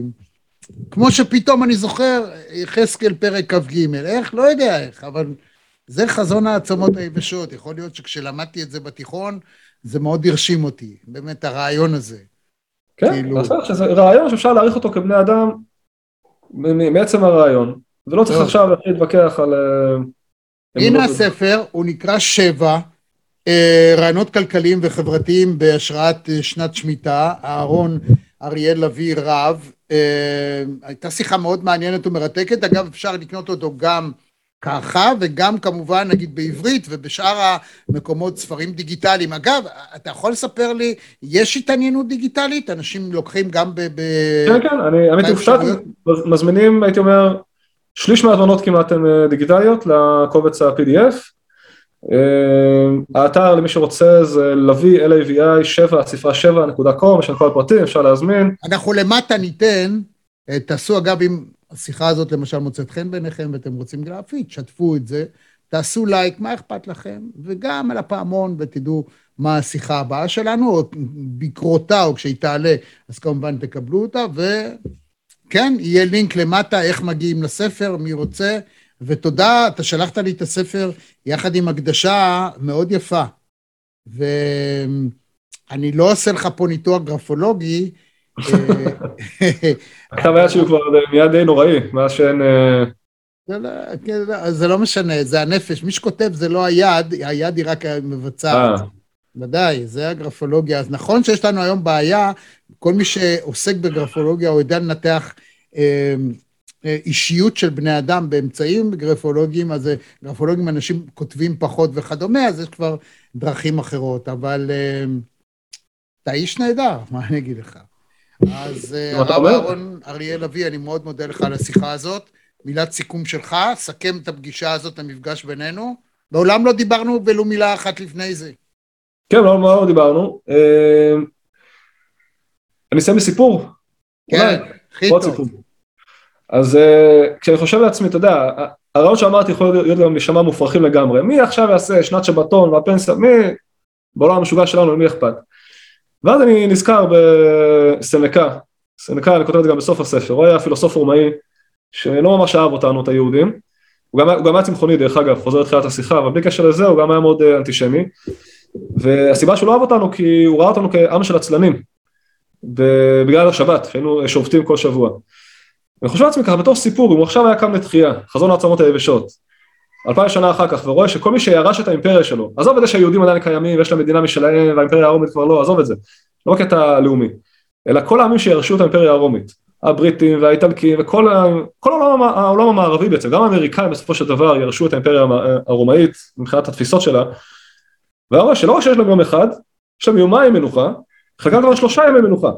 כמו שפתאום אני זוכר, יחזקאל פרק כ"ג, איך? לא יודע איך, אבל זה חזון העצמות היבשות. יכול להיות שכשלמדתי את זה בתיכון, זה מאוד הרשים אותי, באמת הרעיון הזה. כן, כאילו... זה רעיון שאפשר להעריך אותו כבני אדם מעצם הרעיון, ולא צריך עכשיו להתחיל להתווכח על... אה, הנה הספר, הוא נקרא שבע, אה, רעיונות כלכליים וחברתיים בהשראת אה, שנת שמיטה, אהרון אריאל לביא רב, הייתה שיחה מאוד מעניינת ומרתקת, אגב אפשר לקנות אותו גם ככה וגם כמובן נגיד בעברית ובשאר המקומות ספרים דיגיטליים. אגב, אתה יכול לספר לי, יש התעניינות דיגיטלית? אנשים לוקחים גם ב... ב... כן, כן, אני הופתעתי, מזמינים, הייתי אומר, שליש מהזמנות כמעט הן אה, דיגיטליות לקובץ ה-PDF. אה, האתר למי שרוצה זה לוי, lavi, 7, ספרה 7.com, יש לנו כל הפרטים, אפשר להזמין. אנחנו למטה ניתן, אה, תעשו אגב אם השיחה הזאת למשל מוצאת חן בעיניכם ואתם רוצים גרפית, שתפו את זה, תעשו לייק, מה אכפת לכם? וגם על הפעמון ותדעו מה השיחה הבאה שלנו, או בקרותה, או כשהיא תעלה, אז כמובן תקבלו אותה, וכן, יהיה לינק למטה איך מגיעים לספר, מי רוצה, ותודה, אתה שלחת לי את הספר יחד עם הקדשה מאוד יפה. ואני לא עושה לך פה ניתוח גרפולוגי, הכתב היד שלי כבר מיד די נוראי, מאז שאין... אה, לא, כן, לא, זה לא משנה, זה הנפש. מי שכותב זה לא היד, היד היא רק מבצעת. אה. ודאי, זה הגרפולוגיה. אז נכון שיש לנו היום בעיה, כל מי שעוסק בגרפולוגיה או יודע לנתח אה, אישיות של בני אדם באמצעים גרפולוגיים, אז גרפולוגים אנשים כותבים פחות וכדומה, אז יש כבר דרכים אחרות, אבל אתה איש נהדר, מה אני אגיד לך? אז אה, הרב אהרון אריאל אבי, אני מאוד מודה לך על השיחה הזאת. מילת סיכום שלך, סכם את הפגישה הזאת, המפגש בינינו. מעולם לא דיברנו ולו מילה אחת לפני זה. כן, מעולם לא דיברנו. אה, אני אסיים בסיפור. כן, הכי טוב. אז אה, כשאני חושב לעצמי, אתה יודע, הרעיון שאמרתי יכול להיות גם להישמע מופרכים לגמרי. מי עכשיו יעשה שנת שבתון והפנסיה, מי בעולם המשוגע שלנו, למי אכפת? ואז אני נזכר בסנקה, סנקה אני כותב את זה גם בסוף הספר, הוא היה פילוסוף רומאי שלא ממש אהב אותנו, את היהודים, הוא גם, הוא גם היה צמחוני דרך אגב, חוזר לתחילת השיחה, אבל בלי קשר לזה הוא גם היה מאוד אה, אנטישמי, והסיבה שהוא לא אהב אותנו כי הוא ראה אותנו כעם של עצלנים, בגלל השבת, שהיינו שובתים כל שבוע. אני חושב לעצמי ככה בתור סיפור, אם הוא עכשיו היה קם לתחייה, חזון העצמות היבשות, אלפיים שנה אחר כך, ורואה שכל מי שירש את האימפריה שלו, עזוב את זה שהיהודים עדיין קיימים ויש להם מדינה משלהם והאימפריה הרומית כבר לא, עזוב את זה, לא קטע לאומי, אלא כל העמים שירשו את האימפריה הרומית, הבריטים והאיטלקים וכל כל העולם, העולם המערבי בעצם, גם האמריקאים בסופו של דבר ירשו את האימפריה הרומאית מבחינת התפיסות שלה, והוא שלא רק שיש להם יום אחד, יש להם יומיים מנוחה, חלקם כבר שלושה ימי מנוחה,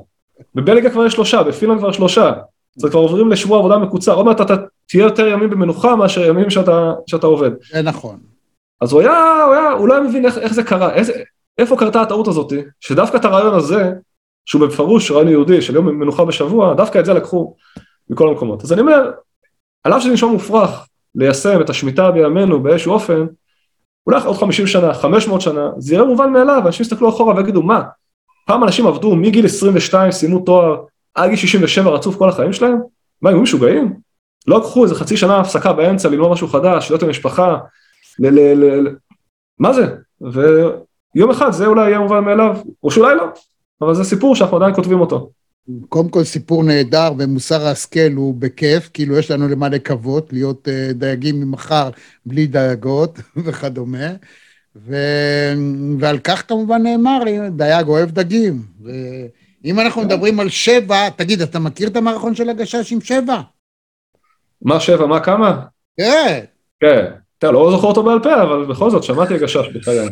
בבלגיה כבר יש שלושה, בפינלנד כבר שלושה, אז כבר עוברים לשבוע עבודה מקוצר, עוד מעט אתה תהיה יותר ימים במנוחה מאשר ימים שאתה, שאתה עובד. זה נכון. אז הוא היה, הוא היה, הוא לא היה מבין איך, איך זה קרה, איזה, איפה קרתה הטעות הזאת, שדווקא את הרעיון הזה, שהוא בפירוש רעיון יהודי של יום מנוחה בשבוע, דווקא את זה לקחו מכל המקומות. אז אני אומר, על אף שזה נשמע מופרך ליישם את השמיטה בימינו באיזשהו אופן, אולי עוד 50 שנה, 500 שנה, זה יראה מובן מאליו, אנשים יסתכלו אחורה ויגידו, מה, פעם אנשים עבדו מגיל 22, סיימו תואר, עד גיל 67 רצוף כל החיים שלהם? מה, הם היו משוגעים? לא לקחו איזה חצי שנה הפסקה באמצע ללמוד משהו חדש, להיות עם משפחה, ל... ל, ל, ל מה זה? ויום אחד זה אולי יהיה מובן מאליו, או שאולי לא, אבל זה סיפור שאנחנו עדיין כותבים אותו. קודם כל סיפור נהדר, ומוסר ההשכל הוא בכיף, כאילו יש לנו למה לקוות, להיות uh, דייגים ממחר בלי דייגות וכדומה. ו... ועל כך כמובן נאמר, דייג אוהב דגים. ואם אנחנו מדברים על שבע, תגיד, אתה מכיר את המערכון של הגשש עם שבע? מה שבע, מה כמה? כן. כן. אתה לא זוכר אותו בעל פה, אבל בכל זאת, שמעתי הגשש בחיי.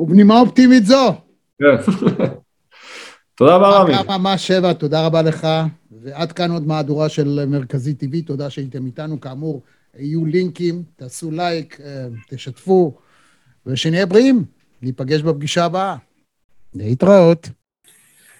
ובנימה אופטימית זו. כן. תודה רבה רמי. ממש שבע, תודה רבה לך. ועד כאן עוד מהדורה של מרכזי TV, תודה שהייתם איתנו. כאמור, יהיו לינקים, תעשו לייק, אה, תשתפו, ושנהיה בריאים. ניפגש בפגישה הבאה. להתראות.